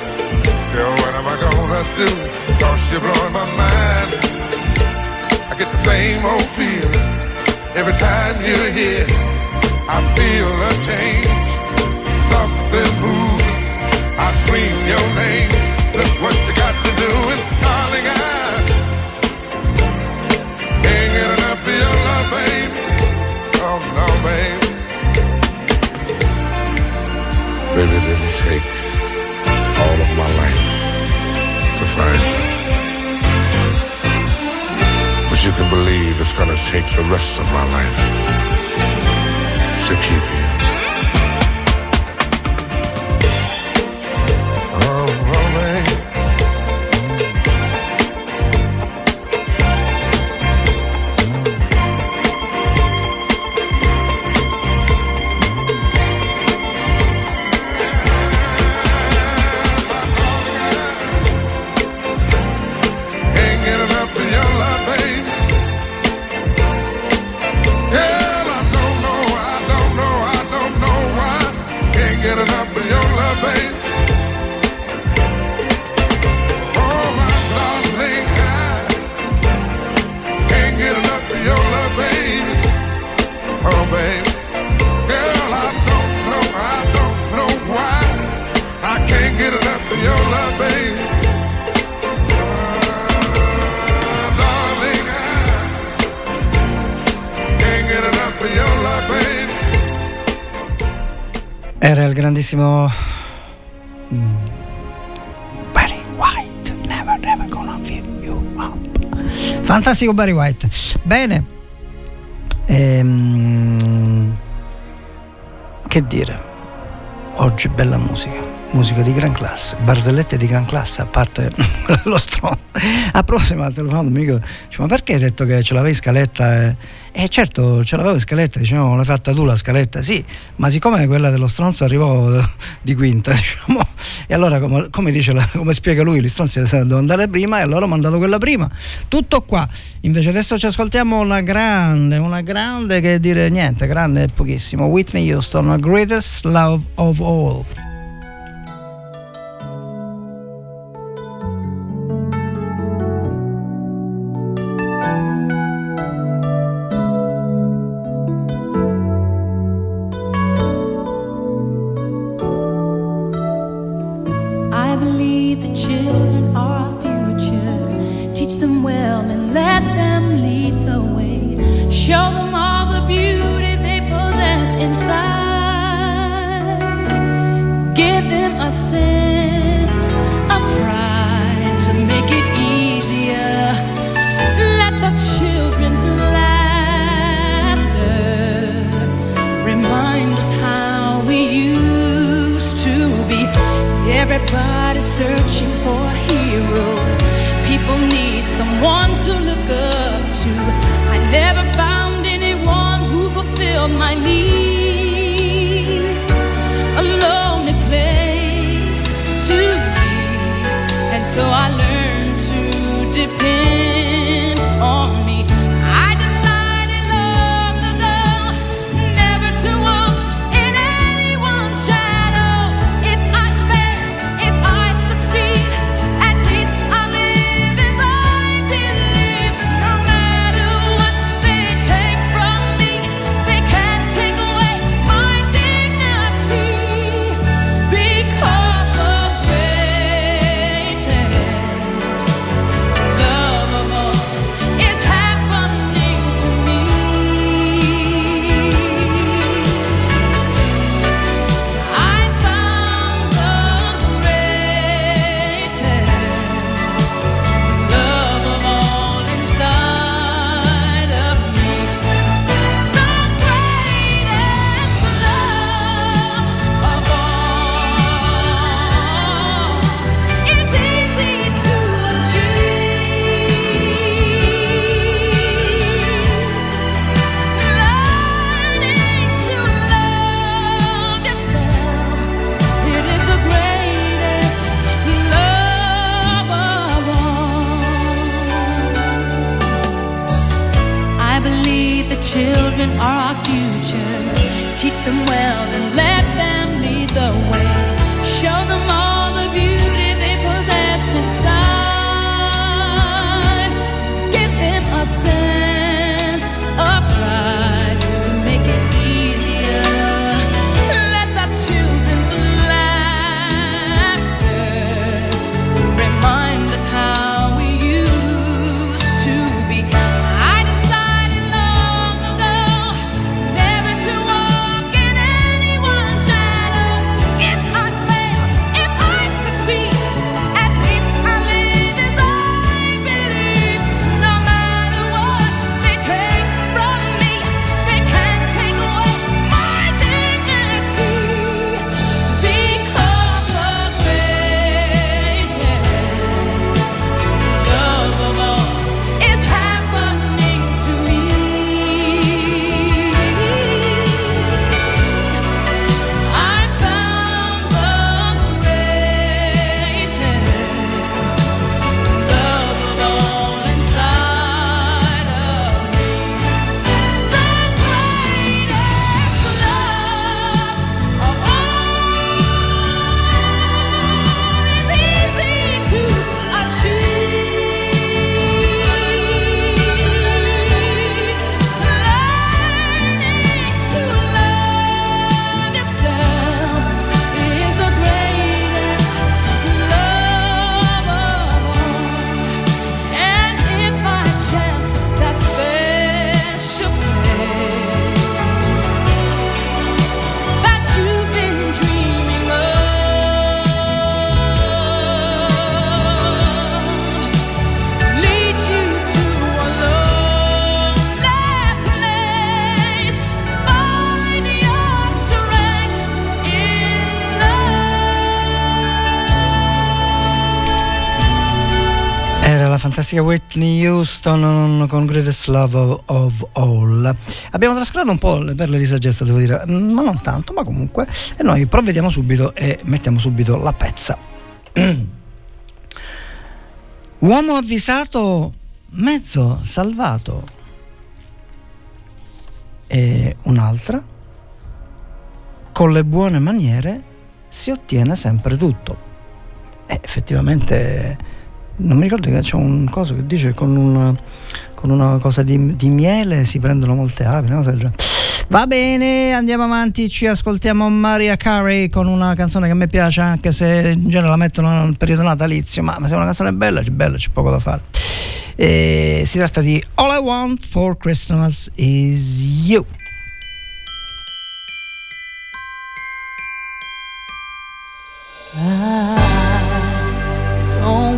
Girl, what am I gonna do? Cause you're blowing my mind. I get the same old feeling every time you're here. I feel a change, something moving. I scream your name. Look what you got to do, and darling, I can't get enough of your love, babe. Oh no, babe. Baby, didn't take all of my life find. But you can believe it's gonna take the rest of my life to keep you. Grandissimo mm, Barry White. Never, never gonna give you up. Fantastico Barry White. Bene. Ehm, che dire? Oggi bella musica. Musica di gran classe, barzellette di gran classe, a parte lo stronzo. A prossima al telefono amico dice: Ma perché hai detto che ce l'avevi scaletta? E eh, certo, ce l'avevo in scaletta, diciamo, l'hai fatta tu la scaletta, sì, ma siccome quella dello stronzo arrivò di quinta, diciamo, e allora come, come dice come spiega lui, gli stronzi devono andare prima e allora ho mandato quella prima. Tutto qua. Invece adesso ci ascoltiamo una grande, una grande che dire niente, grande è pochissimo. Whitney Houston, Greatest Love of All. fantastica Whitney Houston con Greatest Love of, of All. Abbiamo trascurato un po' le perle di saggezza, devo dire, mm, ma non tanto, ma comunque. E noi provvediamo subito e mettiamo subito la pezza. Uomo avvisato, mezzo salvato. E un'altra. Con le buone maniere si ottiene sempre tutto. E effettivamente non mi ricordo che c'è un coso che dice con una, con una cosa di, di, miele si prendono molte api, no? Va bene, andiamo avanti, ci ascoltiamo Maria Carey con una canzone che a me piace, anche se in genere la mettono nel periodo natalizio, ma, ma se è una canzone bella, c'è bella, c'è poco da fare. E si tratta di All I Want for Christmas is You. Ah.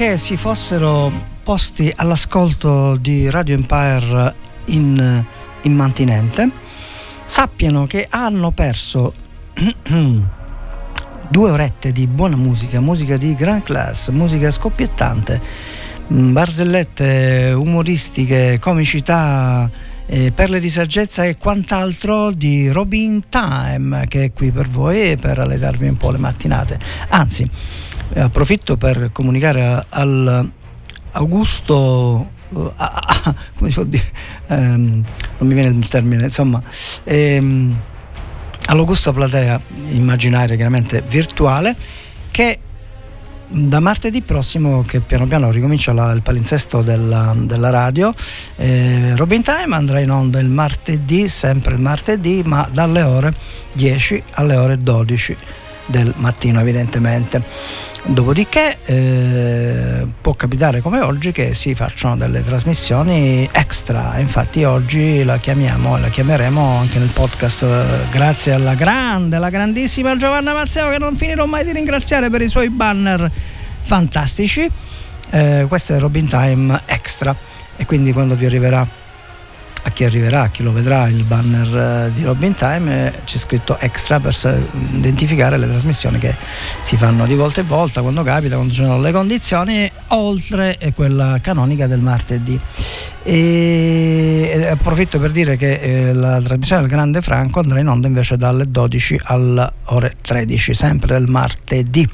Che si fossero posti all'ascolto di Radio Empire in, in mantinente, sappiano che hanno perso due orette di buona musica, musica di gran class, musica scoppiettante, mm, barzellette umoristiche, comicità, eh, perle di saggezza e quant'altro di Robin Time che è qui per voi e per allegarvi un po' le mattinate. Anzi, approfitto per comunicare a- al Augusto eh, a- a- come si può dire? Ehm, non mi viene il termine insomma ehm, all'Augusto Platea immaginaria chiaramente virtuale che da martedì prossimo che piano piano ricomincia la- il palinsesto della, della radio eh, Robin Time andrà in onda il martedì sempre il martedì ma dalle ore 10 alle ore 12 del mattino evidentemente Dopodiché eh, può capitare come oggi che si facciano delle trasmissioni extra, infatti oggi la chiamiamo e la chiameremo anche nel podcast eh, grazie alla grande, la grandissima Giovanna Mazzeo che non finirò mai di ringraziare per i suoi banner fantastici. Eh, questo è Robin Time Extra e quindi quando vi arriverà a chi arriverà, a chi lo vedrà il banner eh, di Robin Time eh, c'è scritto extra per identificare le trasmissioni che si fanno di volta in volta quando capita, quando ci sono le condizioni, oltre a quella canonica del martedì. E approfitto per dire che eh, la trasmissione del Grande Franco andrà in onda invece dalle 12 alle ore 13, sempre del martedì.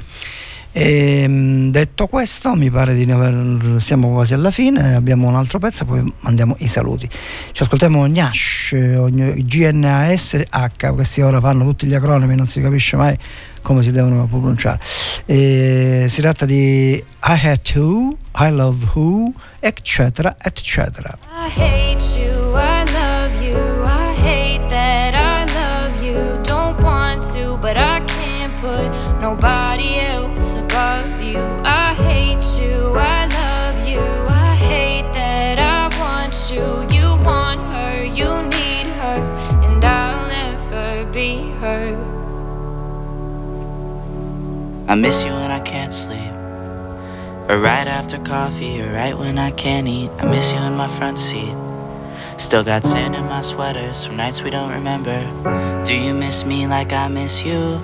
E, detto questo, mi pare di aver, siamo quasi alla fine, abbiamo un altro pezzo, poi mandiamo i saluti. Ci ascoltiamo Gnash, GNASH, questi ora fanno tutti gli acronimi, non si capisce mai come si devono pronunciare. E, si tratta di I Had To, I Love Who, eccetera, eccetera. I hate you, I miss you when I can't sleep. Or right after coffee, or right when I can't eat. I miss you in my front seat. Still got sand in my sweaters from nights we don't remember. Do you miss me like I miss you?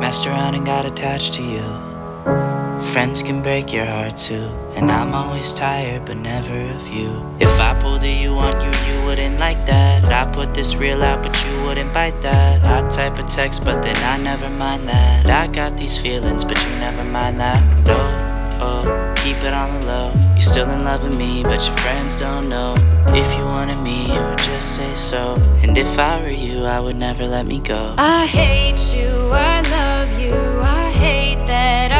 Messed around and got attached to you. Friends can break your heart too. And I'm always tired, but never of you. If I pulled a you on you, you wouldn't like that. I put this real out, but you wouldn't bite that. I type a text, but then I never mind that. I got these feelings, but you never mind that. No, oh, keep it on the low. You're still in love with me, but your friends don't know. If you wanted me, you would just say so. And if I were you, I would never let me go. I hate you, I love you, I hate that I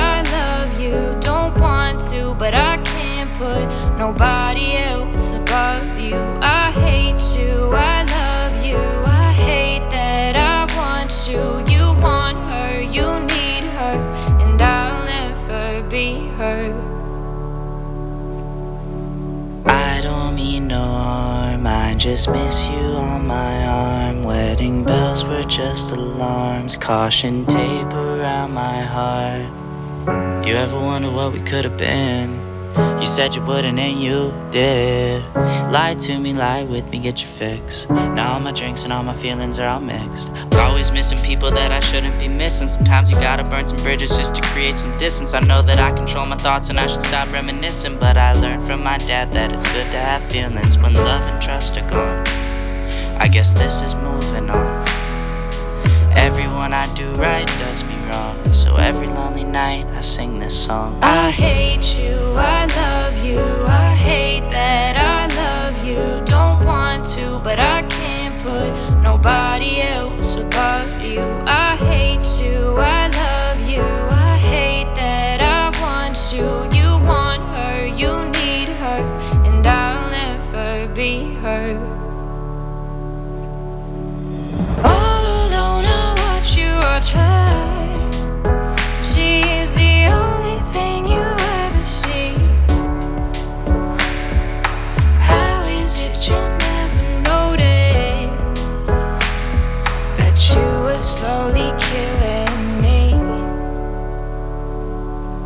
but I can't put nobody else above you. I hate you, I love you, I hate that I want you. You want her, you need her, and I'll never be her. I don't mean no harm, I just miss you on my arm. Wedding bells were just alarms, caution tape around my heart. You ever wonder what we could have been? You said you wouldn't, and you did. Lie to me, lie with me, get your fix. Now all my drinks and all my feelings are all mixed. Always missing people that I shouldn't be missing. Sometimes you gotta burn some bridges just to create some distance. I know that I control my thoughts and I should stop reminiscing. But I learned from my dad that it's good to have feelings when love and trust are gone. I guess this is moving on. Everyone I do right does me wrong. So every lonely night I sing this song. I hate you, I love you, I hate that I love you. Don't want to, but I can't put nobody else above you. I hate you, I love you, I hate that I want you. You want her, you need her, and I'll never be her. All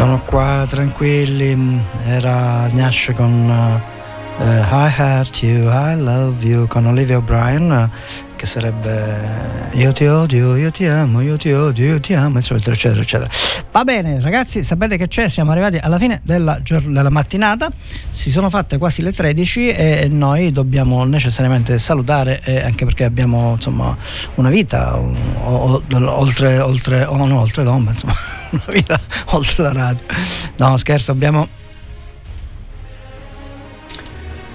Sono qua tranquilli, era Gnash con eh, I Hurt You, I Love You con Olivia O'Brien che sarebbe io ti odio, io ti amo, io ti odio, io ti amo, eccetera, eccetera, eccetera. Va bene, ragazzi, sapete che c'è? Siamo arrivati alla fine della, della mattinata, si sono fatte quasi le 13 e noi dobbiamo necessariamente salutare, eh, anche perché abbiamo insomma una vita o- o- oltre, oltre, o no, oltre l'ombra, insomma, una vita oltre la radio. No, scherzo, abbiamo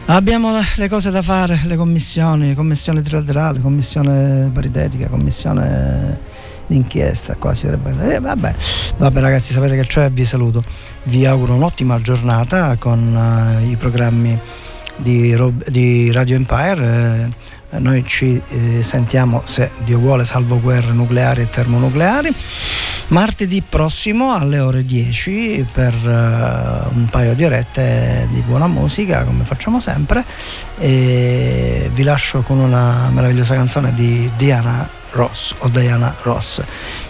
Abbiamo le- cose da fare, le commissioni, commissione trilaterale, commissione paritetica, commissione d'inchiesta, qua si dovrebbe... eh, vabbè. vabbè ragazzi, sapete che c'è, vi saluto. Vi auguro un'ottima giornata con eh, i programmi di, Rob- di Radio Empire. eh, noi ci eh, sentiamo, se Dio vuole, salvo guerre nucleari e termonucleari, martedì prossimo alle ore 10 per eh, un paio di orette di buona musica, come facciamo sempre. E vi lascio con una meravigliosa canzone di Diana Ross o Diana Ross.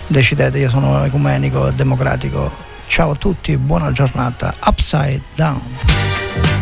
Decidete, io sono ecumenico e democratico. Ciao a tutti, buona giornata. Upside down.